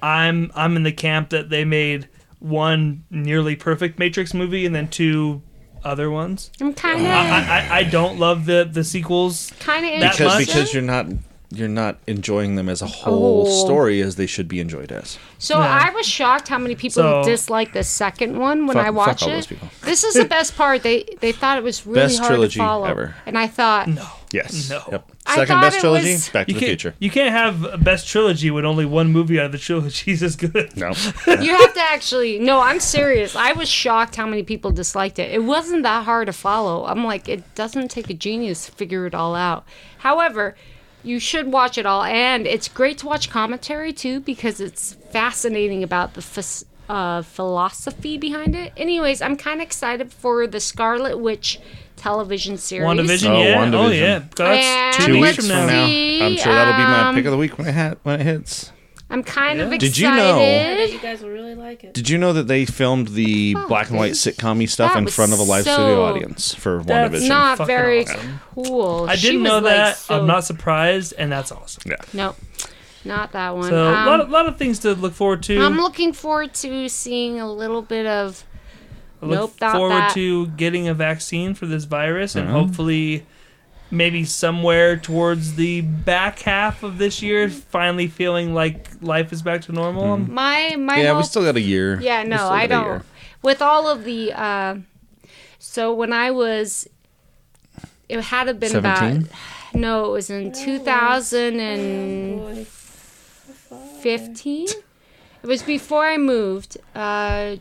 I'm I'm in the camp that they made one nearly perfect Matrix movie and then two other ones. I'm kind of, I, I don't love the the sequels. kind of Because much? because you're not you're not enjoying them as a whole Oh. story as they should be enjoyed as. So Yeah. I was shocked how many people So- dislike the second one when Fuck- I fuck watched all it. those people. This is the best part. They they thought it was really Best hard trilogy to follow, ever. and I thought No. Yes. No. Yep. Second best trilogy, was- Back to You the can't Future. you can't have a best trilogy when only one movie out of the trilogy is good. No. you have to actually. No, I'm serious. I was shocked how many people disliked it. It wasn't that hard to follow. I'm like, it doesn't take a genius to figure it all out. However. You should watch it all, and it's great to watch commentary too because it's fascinating about the phys- uh, philosophy behind it. Anyways, I'm kind of excited for the Scarlet Witch television series. WandaVision, Oh, yeah. Oh WandaVision. yeah. That's And two Two weeks weeks from from now. now. I'm sure that'll be my um, pick of the week when it ha- when it hits. I'm kind of excited. Did you know- You guys will really like it. Did you know that they filmed the black and white this- sitcom stuff in front of a live so- studio audience for That's WandaVision? Not Fucking very awesome. cool. I didn't was, know like, that. so- I'm not surprised, and that's awesome. yeah. No, not that one. So a Um, lot, of, lot of things to look forward to. I'm looking forward to seeing a little bit of. I look Nope, forward that. to getting a vaccine for this virus, and Mhm. hopefully, maybe somewhere towards the back half of this year, finally feeling like life is back to normal. Um, My my Yeah, we still got a year. Yeah, no, I don't. With all of the, uh, so when I was, it had to have been 17? about. No, it was in 2015. It was before I moved. Uh,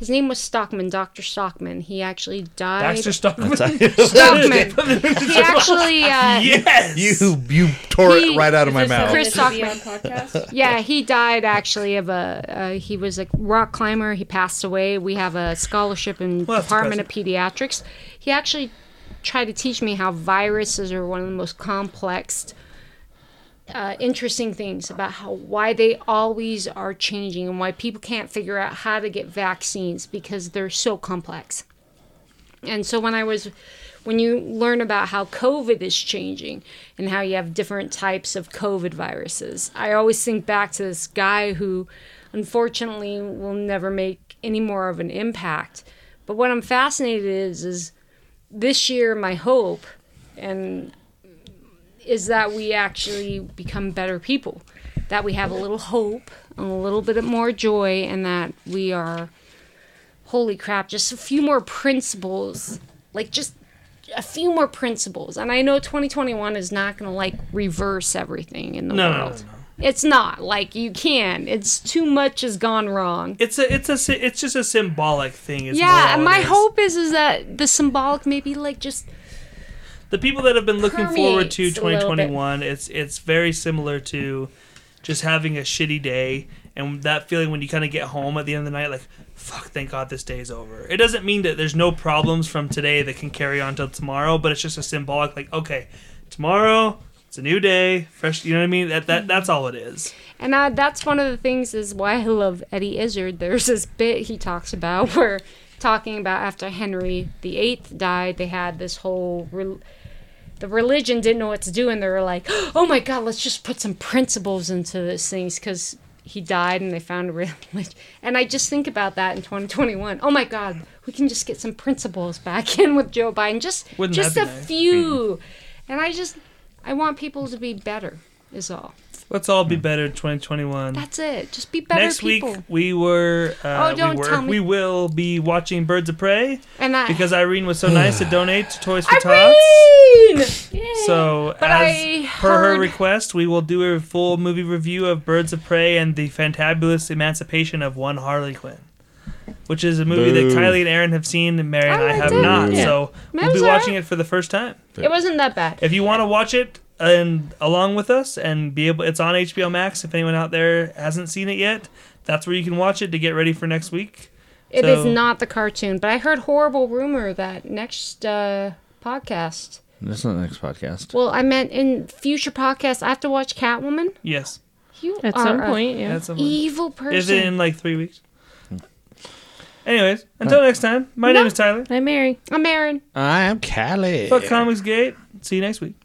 his name was Stockman, Dr. Stockman. He actually died. Baxter Stockman. Stockman. he actually, uh, yes. You you tore He- it right out of my mouth. Chris Stockman. podcast. yeah, he died actually of a. Uh, he was a rock climber. He passed away. We have a scholarship in Well, that's Department of Pediatrics. He actually tried to teach me how viruses are one of the most complex, uh, interesting things about how why they always are changing and why people can't figure out how to get vaccines because they're so complex. And so when I was when you learn about how COVID is changing and how you have different types of COVID viruses, I always think back to this guy who unfortunately will never make any more of an impact. But what I'm fascinated is is this year my hope and is that we actually become better people. That we have a little hope and a little bit more joy and that we are holy crap, just a few more principles, like just a few more principles. And I know 2021 is not going to like reverse everything in the No, no, no, world. It's not like you can. It's too much has gone wrong. It's a it's a it's just a symbolic thing. Is yeah, and my hope is is that the symbolic maybe like just the people that have been looking forward to a little bit. 2021 it's it's very similar to just having a shitty day and that feeling when you kind of get home at the end of the night like fuck thank god this day's over it doesn't mean that there's no problems from today that can carry on till tomorrow but it's just a symbolic like okay tomorrow it's a new day fresh you know what i mean that, that that's all it is And uh, that's one of the things is why I love Eddie Izzard. There's this bit he talks about where talking about after Henry VIII died, they had this whole. Re- the religion didn't know what to do, and they were like, "Oh my God, let's just put some principles into this things," because he died, and they found a religion. And I just think about that in 2021. Oh my God, we can just get some principles back in with Joe Biden, just Wouldn't just a nice? few. And I just, I want people to be better. Is all. Let's all be better 2021 That's it. Just be better next people. week we were uh, Oh, don't we were tell me. we will be watching birds of prey and I because irene was so nice to donate to toys for tots Irene! So, But as I per her request, we will do a full movie review of Birds of Prey and the fantabulous emancipation of one Harley Quinn, which is a movie Boo. that Kylie and Aaron have seen, and Mary and I I have it. not. Yeah. So we'll be was alright. watching it for the first time. It wasn't that bad. If you want to watch it and along with us and be able, it's on HBO Max. If anyone out there hasn't seen it yet, that's where you can watch it to get ready for next week. It is So- not the cartoon, but I heard horrible rumor that next uh, podcast. That's not the next podcast. Well, I meant in future podcasts, I have to watch Catwoman. Yes, You At are some a point, yeah. that's a, evil is person. it in like three weeks? Anyways, until next time, my name is Tyler. I'm Mary. I'm Aaron. I am Callie. Fuck Comics Gate. See you next week.